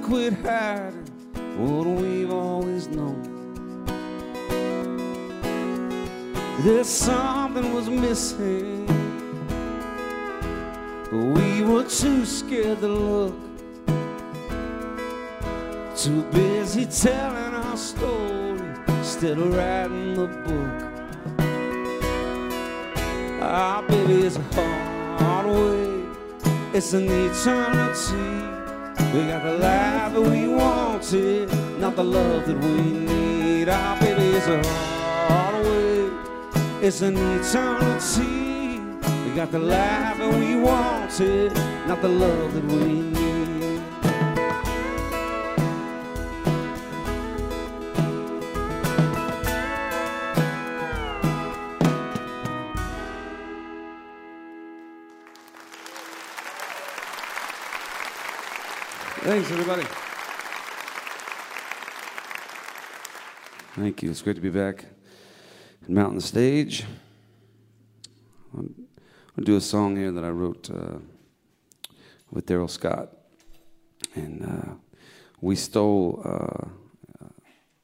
Quit hiding what we've always known. There's something was missing, but we were too scared to look. Too busy telling our story instead of writing the book. Ah, baby, a hard way. It's an eternity. We got the life that we wanted, not the love that we need. Ah, baby, it's a hard way. It's an eternity. We got the life that we wanted, not the love that we need. Thanks, everybody. Thank you. It's great to be back at Mountain Stage. I'm going to do a song here that I wrote uh, with Darrell Scott. And uh, we stole uh,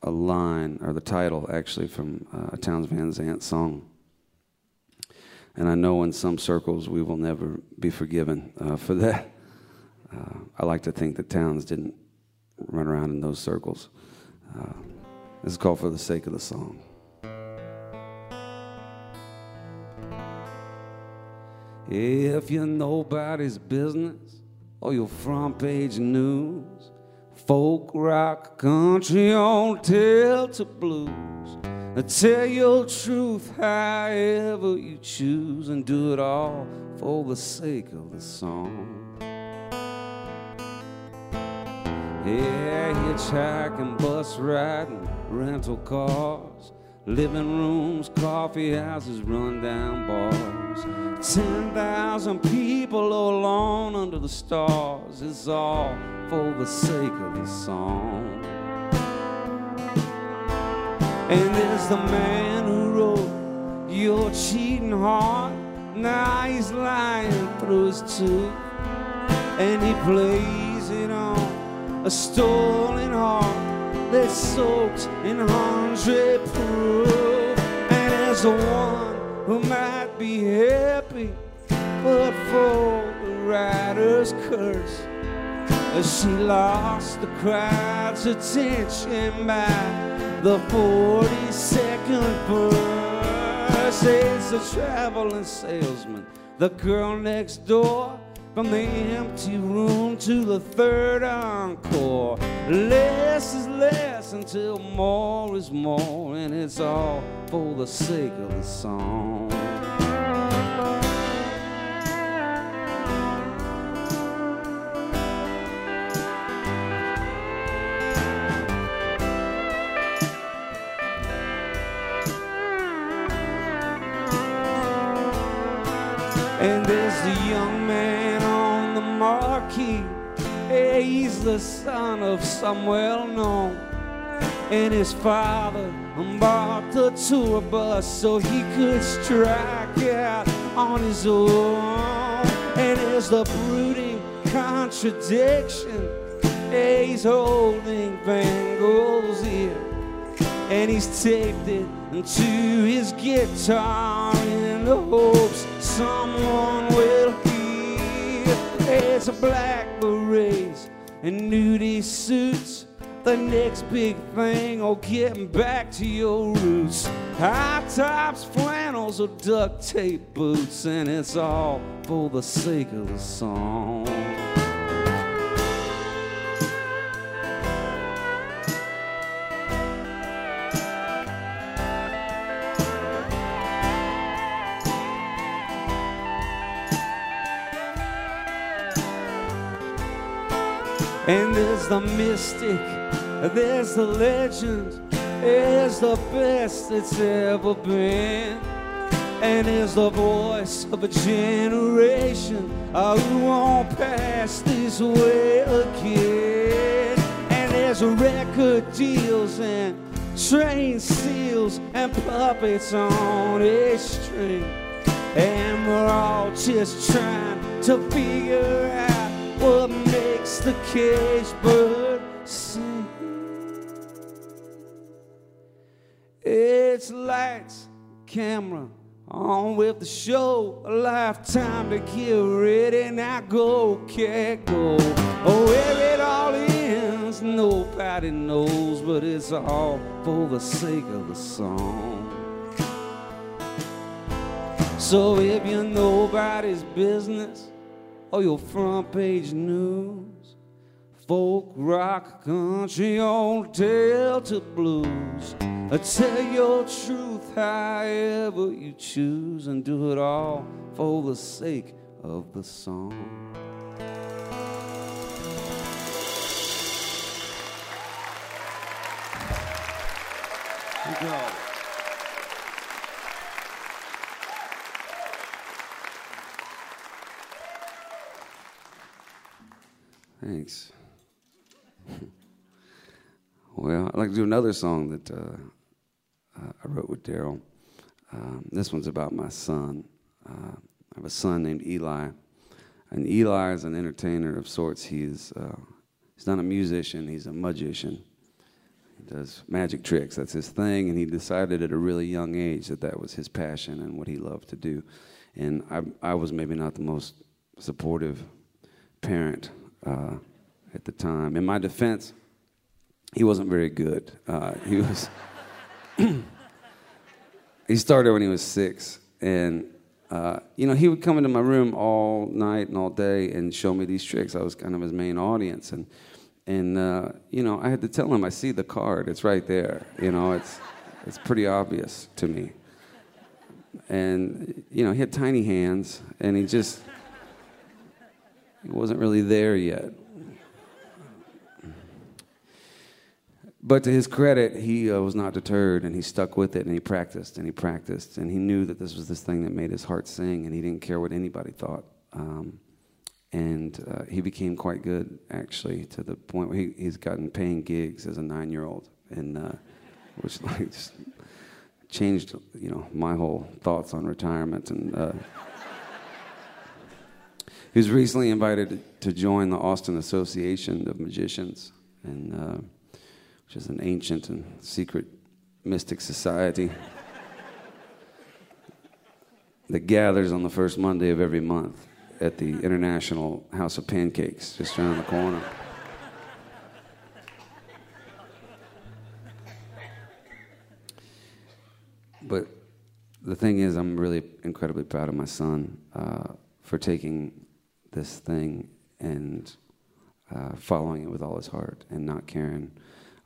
a line, or the title actually, from uh, a Townes Van Zandt song. And I know in some circles we will never be forgiven uh, for that. Uh, I like to think that Townes didn't run around in those circles. Uh, this is called For the Sake of the Song. If you're nobody's business or your front page news, folk rock, country on Delta blues, I tell your truth however you choose and do it all for the sake of the song. Yeah, hitchhiking, bus riding, rental cars, living rooms, coffee houses, rundown bars. 10,000 people alone under the stars. It's all for the sake of the song. And there's the man who wrote your cheating heart. Now he's lying through his tooth, and he plays a stolen heart that's soaked in hundred proof. And as the one who might be happy, but for the writer's curse, As she lost the crowd's attention by the 42nd verse. It's a traveling salesman, the girl next door from the empty room to the third encore. Less is less until more is more, and it's all for the sake of the song. And there's the young marquee. He's the son of some well known. And his father bought the tour bus so he could strike out on his own. And there's the brooding contradiction. He's holding Van Gogh's ear. And he's taped it to his guitar in the hopes someone will. It's a black berets and nudie suits. The next big thing, or getting back to your roots. High tops, flannels, or duct tape boots, and it's all for the sake of the song. And there's the mystic, there's the legend, it's the best it's ever been. And there's the voice of a generation uh, who won't pass this way again. And there's record deals and train seals and puppets on a string. And we're all just trying to figure out what makes the cage bird sing. It's lights, camera, on with the show. A lifetime to get ready. Now go, can't go. Oh, where it all ends, nobody knows, but it's all for the sake of the song. So if you're nobody's business, or your front page news. Folk, rock, country, old Delta blues. Uh, Tell your truth however you choose and do it all for the sake of the song. Thank you Thanks. well, I'd like to do another song that uh, uh, I wrote with Darrell. Um, this one's about my son. Uh, I have a son named Eli, and Eli is an entertainer of sorts. He's uh, he's not a musician; he's a magician. He does magic tricks. That's his thing, and he decided at a really young age that that was his passion and what he loved to do. And I, I was maybe not the most supportive parent uh, at the time. In my defense, he wasn't very good. Uh, he was. he started when he was six, and uh, you know he would come into my room all night and all day and show me these tricks. I was kind of his main audience, and and uh, you know I had to tell him, I see the card, it's right there. You know, it's it's pretty obvious to me. And you know he had tiny hands, and he just he wasn't really there yet. But to his credit, he uh, was not deterred and he stuck with it and he practiced and he practiced and he knew that this was this thing that made his heart sing and he didn't care what anybody thought. Um, and uh, he became quite good, actually, to the point where he, he's gotten paying gigs as a nine year old, and uh, which like changed, you know, my whole thoughts on retirement. And was recently invited to join the Austin Association of Magicians, and uh, which is an ancient and secret mystic society that gathers on the first Monday of every month at the International House of Pancakes, just around the corner. But the thing is, I'm really incredibly proud of my son uh, for taking this thing and uh, following it with all his heart and not caring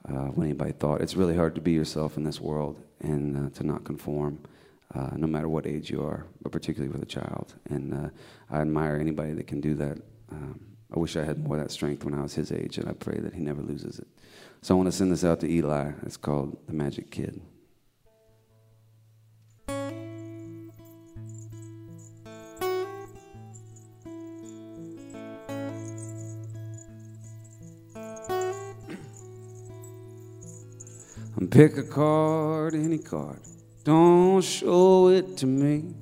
uh, what anybody thought. It's really hard to be yourself in this world and uh, to not conform, uh, no matter what age you are, but particularly with a child. And uh, I admire anybody that can do that. Um, I wish I had more of that strength when I was his age, and I pray that he never loses it. So I want to send this out to Eli. It's called The Magic Kid. Pick a card, any card. Don't show it to me.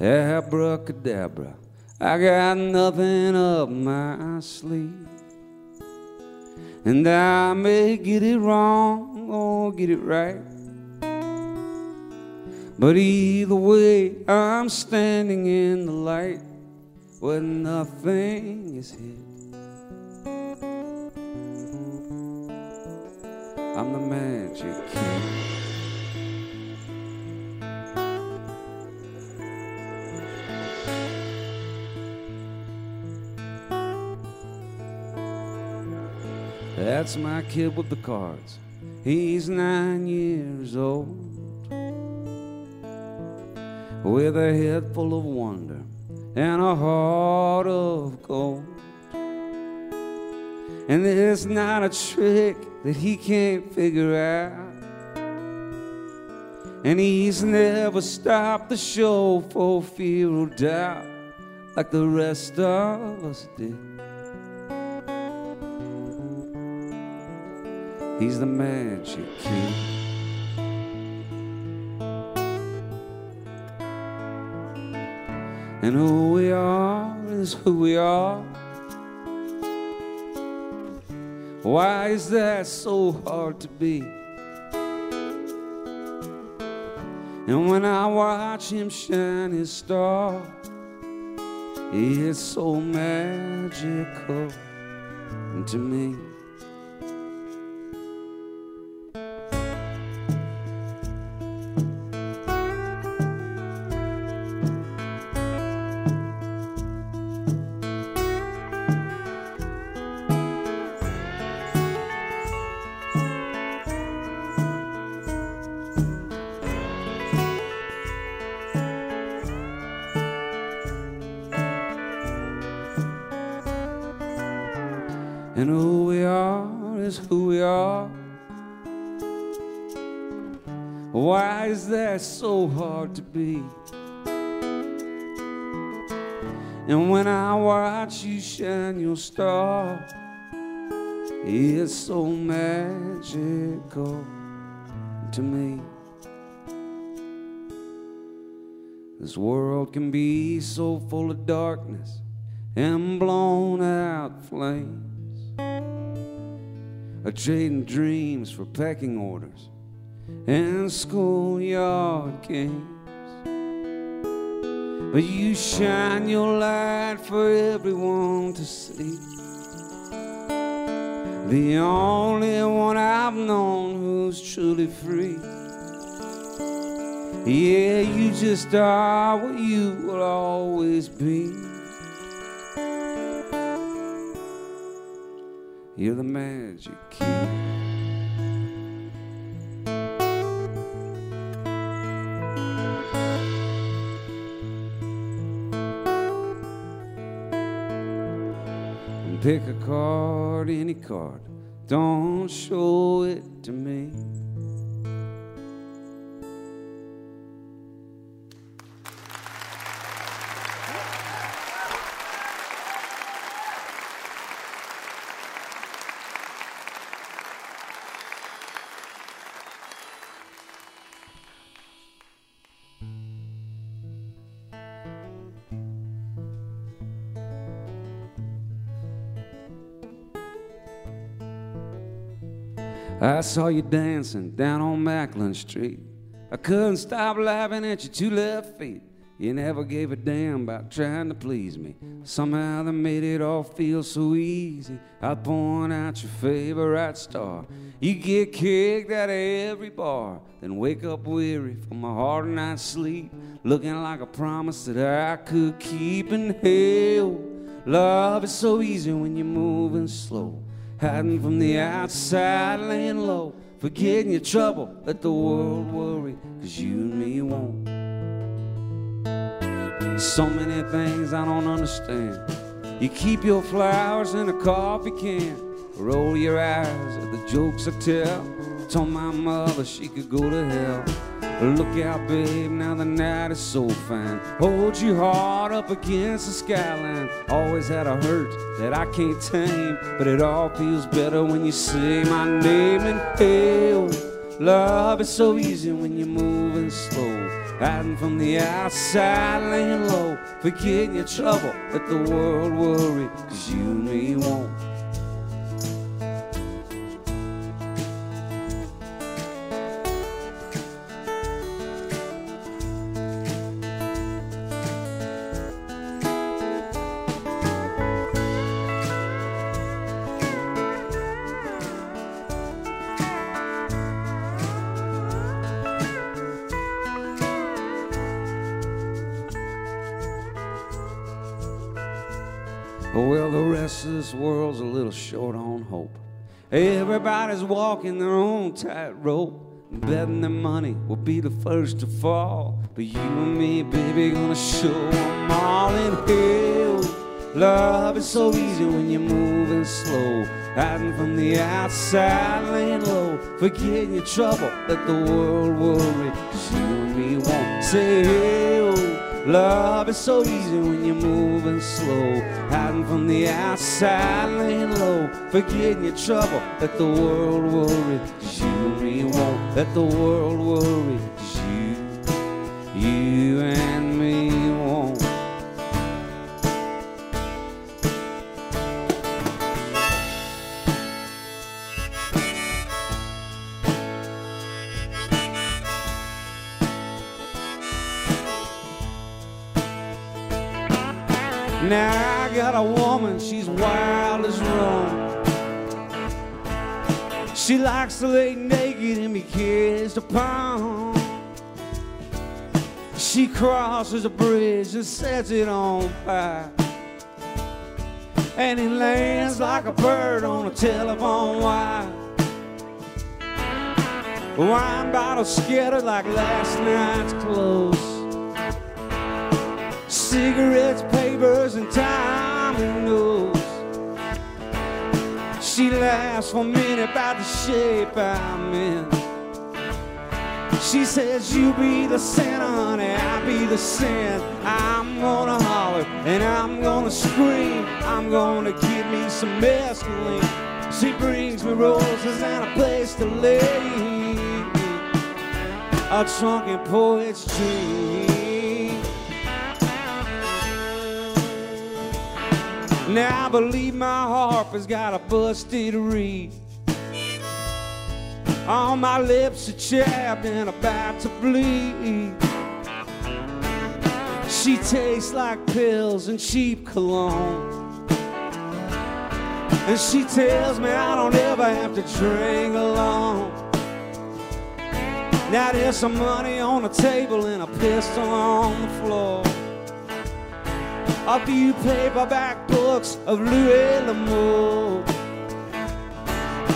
Abracadabra. I got nothing up my sleeve. And I may get it wrong or get it right. But either way, I'm standing in the light where nothing is hid. I'm the magic kid. That's my kid with the cards. He's nine years old. With a head full of wonder and a heart of gold. And it's not a trick that he can't figure out. And he's never stopped the show for fear of doubt, like the rest of us did. He's the magic kid. And who we are is who we are. Why is that so hard to be? And when I watch him shine his star, it's so magical to me. So hard to be? And when I watch you shine your star, it's so magical to me. This world can be so full of darkness and blown out flames. A trading dreams for pecking orders and schoolyard games. But you shine your light for everyone to see. The only one I've known who's truly free. Yeah, you just are what you will always be. You're the magic key. Pick a card, any card. Don't show it to me. I saw you dancing down on Macklin Street. I couldn't stop laughing at your two left feet. You never gave a damn about trying to please me. Somehow they made it all feel so easy. I point out your favorite star. You get kicked out of every bar, then wake up weary from a hard night's sleep, looking like a promise that I could keep in hell. Love is so easy when you're moving slow, hiding from the outside, laying low, forgetting your trouble. Let the world worry, cause you and me won't. So many things I don't understand. You keep your flowers in a coffee can, roll your eyes at the jokes I tell. Told my mother she could go to hell. Look out, babe, now the night is so fine. Hold your heart up against the skyline. Always had a hurt that I can't tame, but it all feels better when you say my name and hell. Love is so easy when you're moving slow. Hiding from the outside, laying low. Forgetting your trouble, let the world worry, cause you me won't. Everybody's walking their own tightrope. Betting their money will be the first to fall. But you and me, baby, gonna show 'em all in hell. Love is so easy when you're moving slow. Hiding from the outside, laying low. Forgetting your trouble, let the world worry. 'Cause you and me won't say. Love is so easy when you're moving slow. Hiding from the outside, laying low. Forgetting your trouble, let the world worry. you me won't let the world worry. you, you and Now I got a woman, she's wild as Rome. She likes to lay naked and be kissed upon. She crosses a bridge and sets it on fire. And it lands like a bird on a telephone wire. Wine bottles scattered like last night's clothes. Cigarettes, papers, and time who knows. She laughs for minute about the shape I'm in. She says, You be the sinner, honey, I be the sin. I'm gonna holler and I'm gonna scream. I'm gonna give me some mescaline. She brings me roses and a place to lay. A drunken poet's dream. Now I believe my harp has got a busted reed. All my lips are chapped and about to bleed. She tastes like pills and cheap cologne. And she tells me I don't ever have to drink alone. Now there's some money on the table and a pistol on the floor. A few paperback books of Louis L'Amour.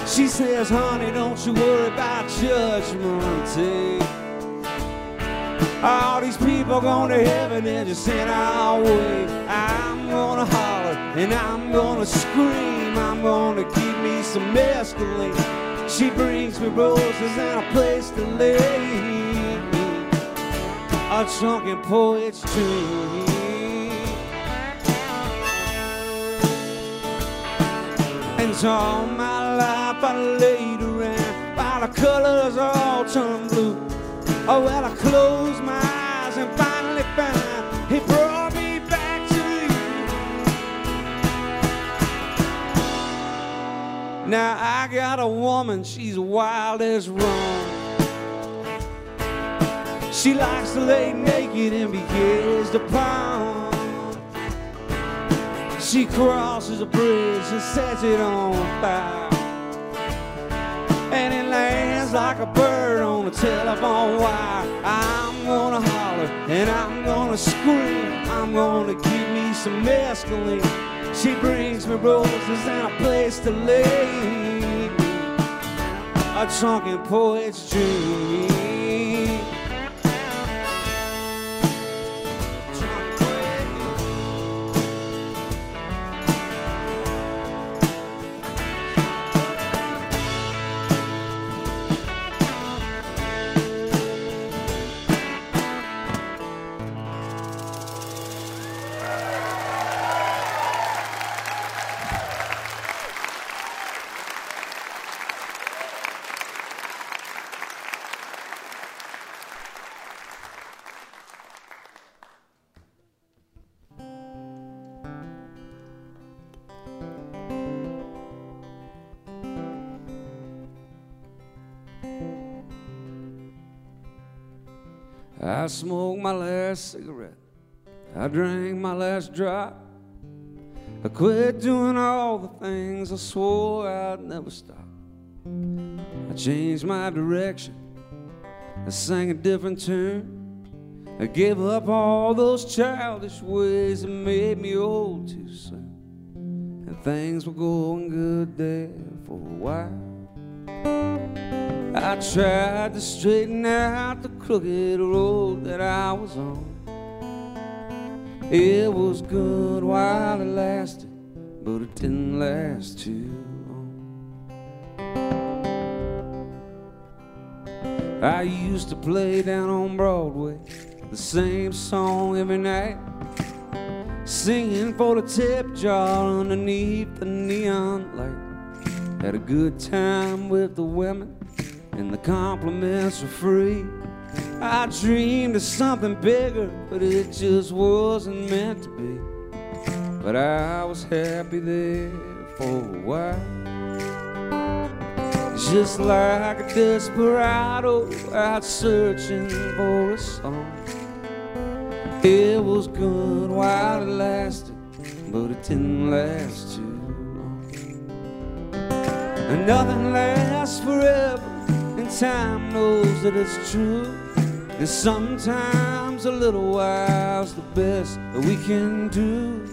She says, honey, don't you worry about judgment day. All these people going to heaven and just in our way. I'm gonna holler and I'm gonna scream. I'm gonna give me some mescaline. She brings me roses and a place to lay. A drunken poet's dream. And all my life I laid around by the colors all turned blue. Oh, well, I closed my eyes and finally found he brought me back to you. Now I got a woman, she's wild as wrong. She likes to lay naked and be kissed upon. She crosses a bridge and sets it on fire. And it lands like a bird on a telephone wire. I'm gonna holler and I'm gonna scream. I'm gonna give me some mescaline. She brings me roses and a place to lay. A drunken poet's dream. I smoked my last cigarette. I drank my last drop. I quit doing all the things I swore I'd never stop. I changed my direction. I sang a different tune. I gave up all those childish ways that made me old too soon. and things were going good there for a while. I tried to straighten out the crooked road that I was on. It was good while it lasted, but it didn't last too long. I used to play down on Broadway the same song every night, singing for the tip jar underneath the neon light. Had a good time with the women, and the compliments were free. I dreamed of something bigger, but it just wasn't meant to be. But I was happy there for a while. Just like a desperado out searching for a song. It was good while it lasted, but it didn't last too long. And nothing lasts forever, time knows that it's true. And sometimes a little while's the best that we can do.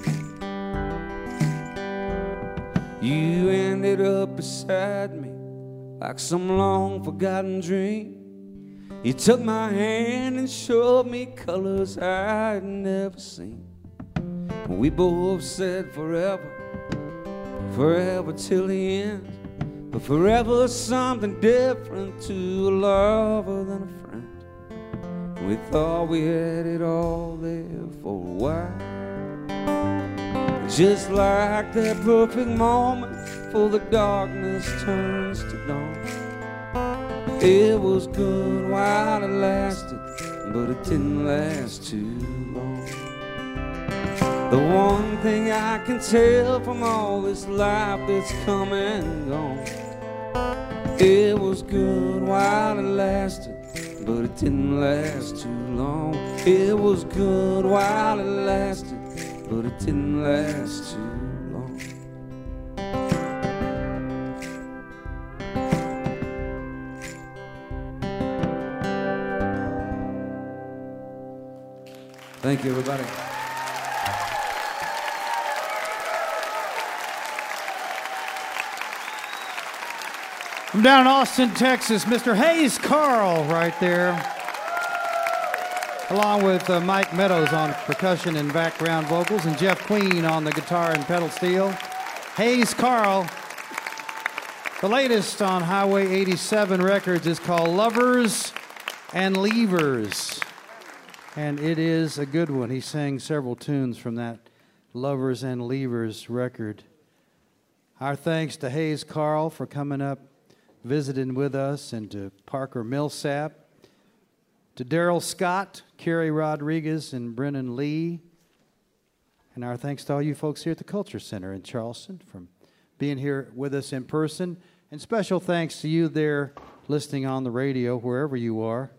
You ended up beside me like some long forgotten dream. You took my hand and showed me colors I'd never seen. We both said forever, forever till the end. But forever something different to a lover than a friend. We thought we had it all there for a while. Just like that perfect moment before the darkness turns to dawn. It was good while it lasted, but it didn't last too long. The one thing I can tell from all this life that's come and gone. It was good while it lasted, but it didn't last too long. It was good while it lasted, but it didn't last too long. Thank you, everybody. From down in Austin, Texas, Mr. Hayes Carll, right there. Along with uh, Mike Meadows on percussion and background vocals, and Jeff Queen on the guitar and pedal steel. Hayes Carll. The latest on Highway 87 Records is called Lovers and Leavers. And it is a good one. He sang several tunes from that Lovers and Leavers record. Our thanks to Hayes Carll for coming up visiting with us, and to Parker Millsap, to Darrell Scott, Carrie Rodriguez, and Brennen Leigh. And our thanks to all you folks here at the Culture Center in Charleston for being here with us in person. And special thanks to you there listening on the radio, wherever you are.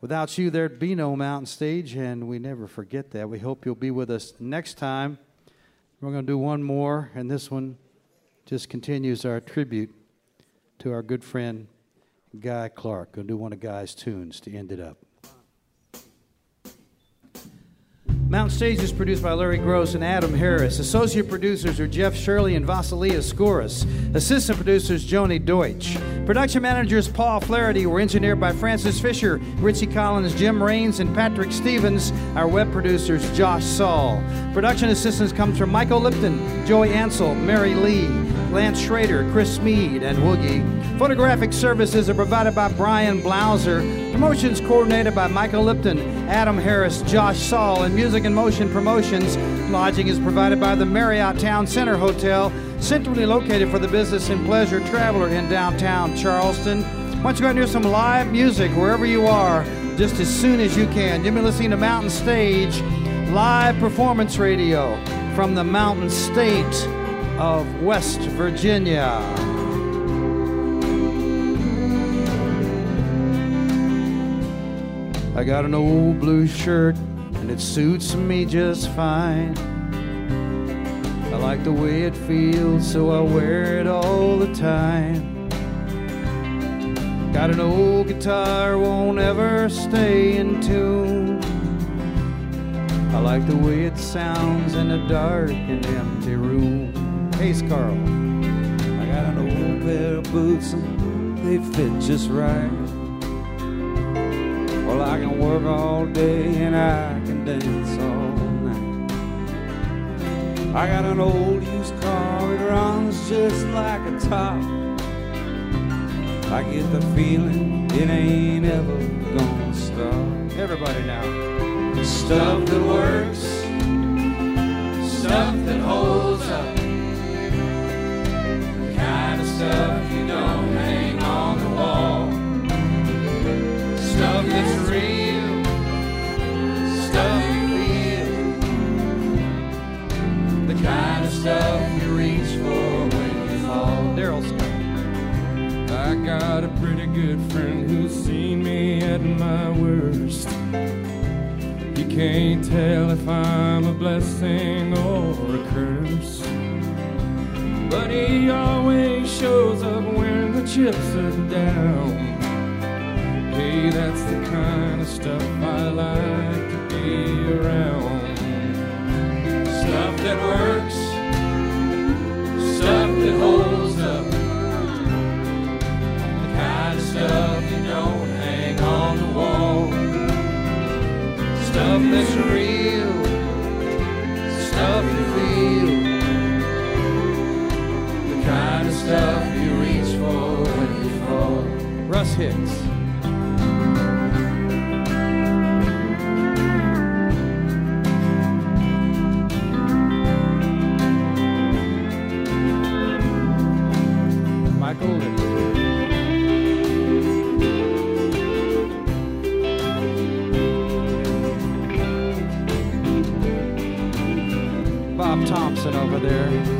Without you, there'd be no mountain stage, and we never forget that. We hope you'll be with us next time. We're going to do one more, and this one just continues our tribute to our good friend Guy Clark. Gonna do one of Guy's tunes to end it up. Mount Stage is produced by Larry Groce and Adam Harris. Associate producers are Jeff Shirley and Vasilia Skouras. Assistant producers Joni Deutsch. Production managers Paul Flaherty were engineered by Francis Fisher, Richie Collins, Jim Raines, and Patrick Stevens. Our web producers Josh Saul. Production assistance comes from Michael Lipton, Joey Ansel, Mary Lee, Lance Schrader, Chris Mead, and Woogie. Photographic services are provided by Brian Blauser. Promotions coordinated by Michael Lipton, Adam Harris, Josh Saul, and Music and Motion Promotions. Lodging is provided by the Marriott Town Center Hotel, centrally located for the business and pleasure traveler in downtown Charleston. Why don't you go and hear some live music wherever you are, just as soon as you can. You've been listening to Mountain Stage live performance radio from the Mountain State of West Virginia. I got an old blue shirt and it suits me just fine. I like the way it feels, so I wear it all the time. Got an old guitar, won't ever stay in tune. I like the way it sounds in a dark and empty room. Hayes Carll. I got an old pair of boots and they fit just right. Well, I can work all day and I can dance all night. I got an old used car, it runs just like a top. I get the feeling it ain't ever gonna stop. Everybody now. Stuff that works, stuff that holds stuff you don't hang on the wall. Stuff that's real, stuff you feel. The kind of stuff you reach for when you fall. Darrell Scott. I got a pretty good friend who's seen me at my worst. He can't tell if I'm a blessing or a curse. But he always shows up when the chips are down. Hey, that's the kind of stuff I like to be around. Stuff that works, stuff that holds Hicks. Bob Thompson over there.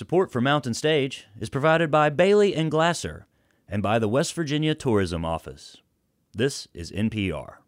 Support for Mountain Stage is provided by Bailey and Glasser and by the West Virginia Tourism Office. This is NPR.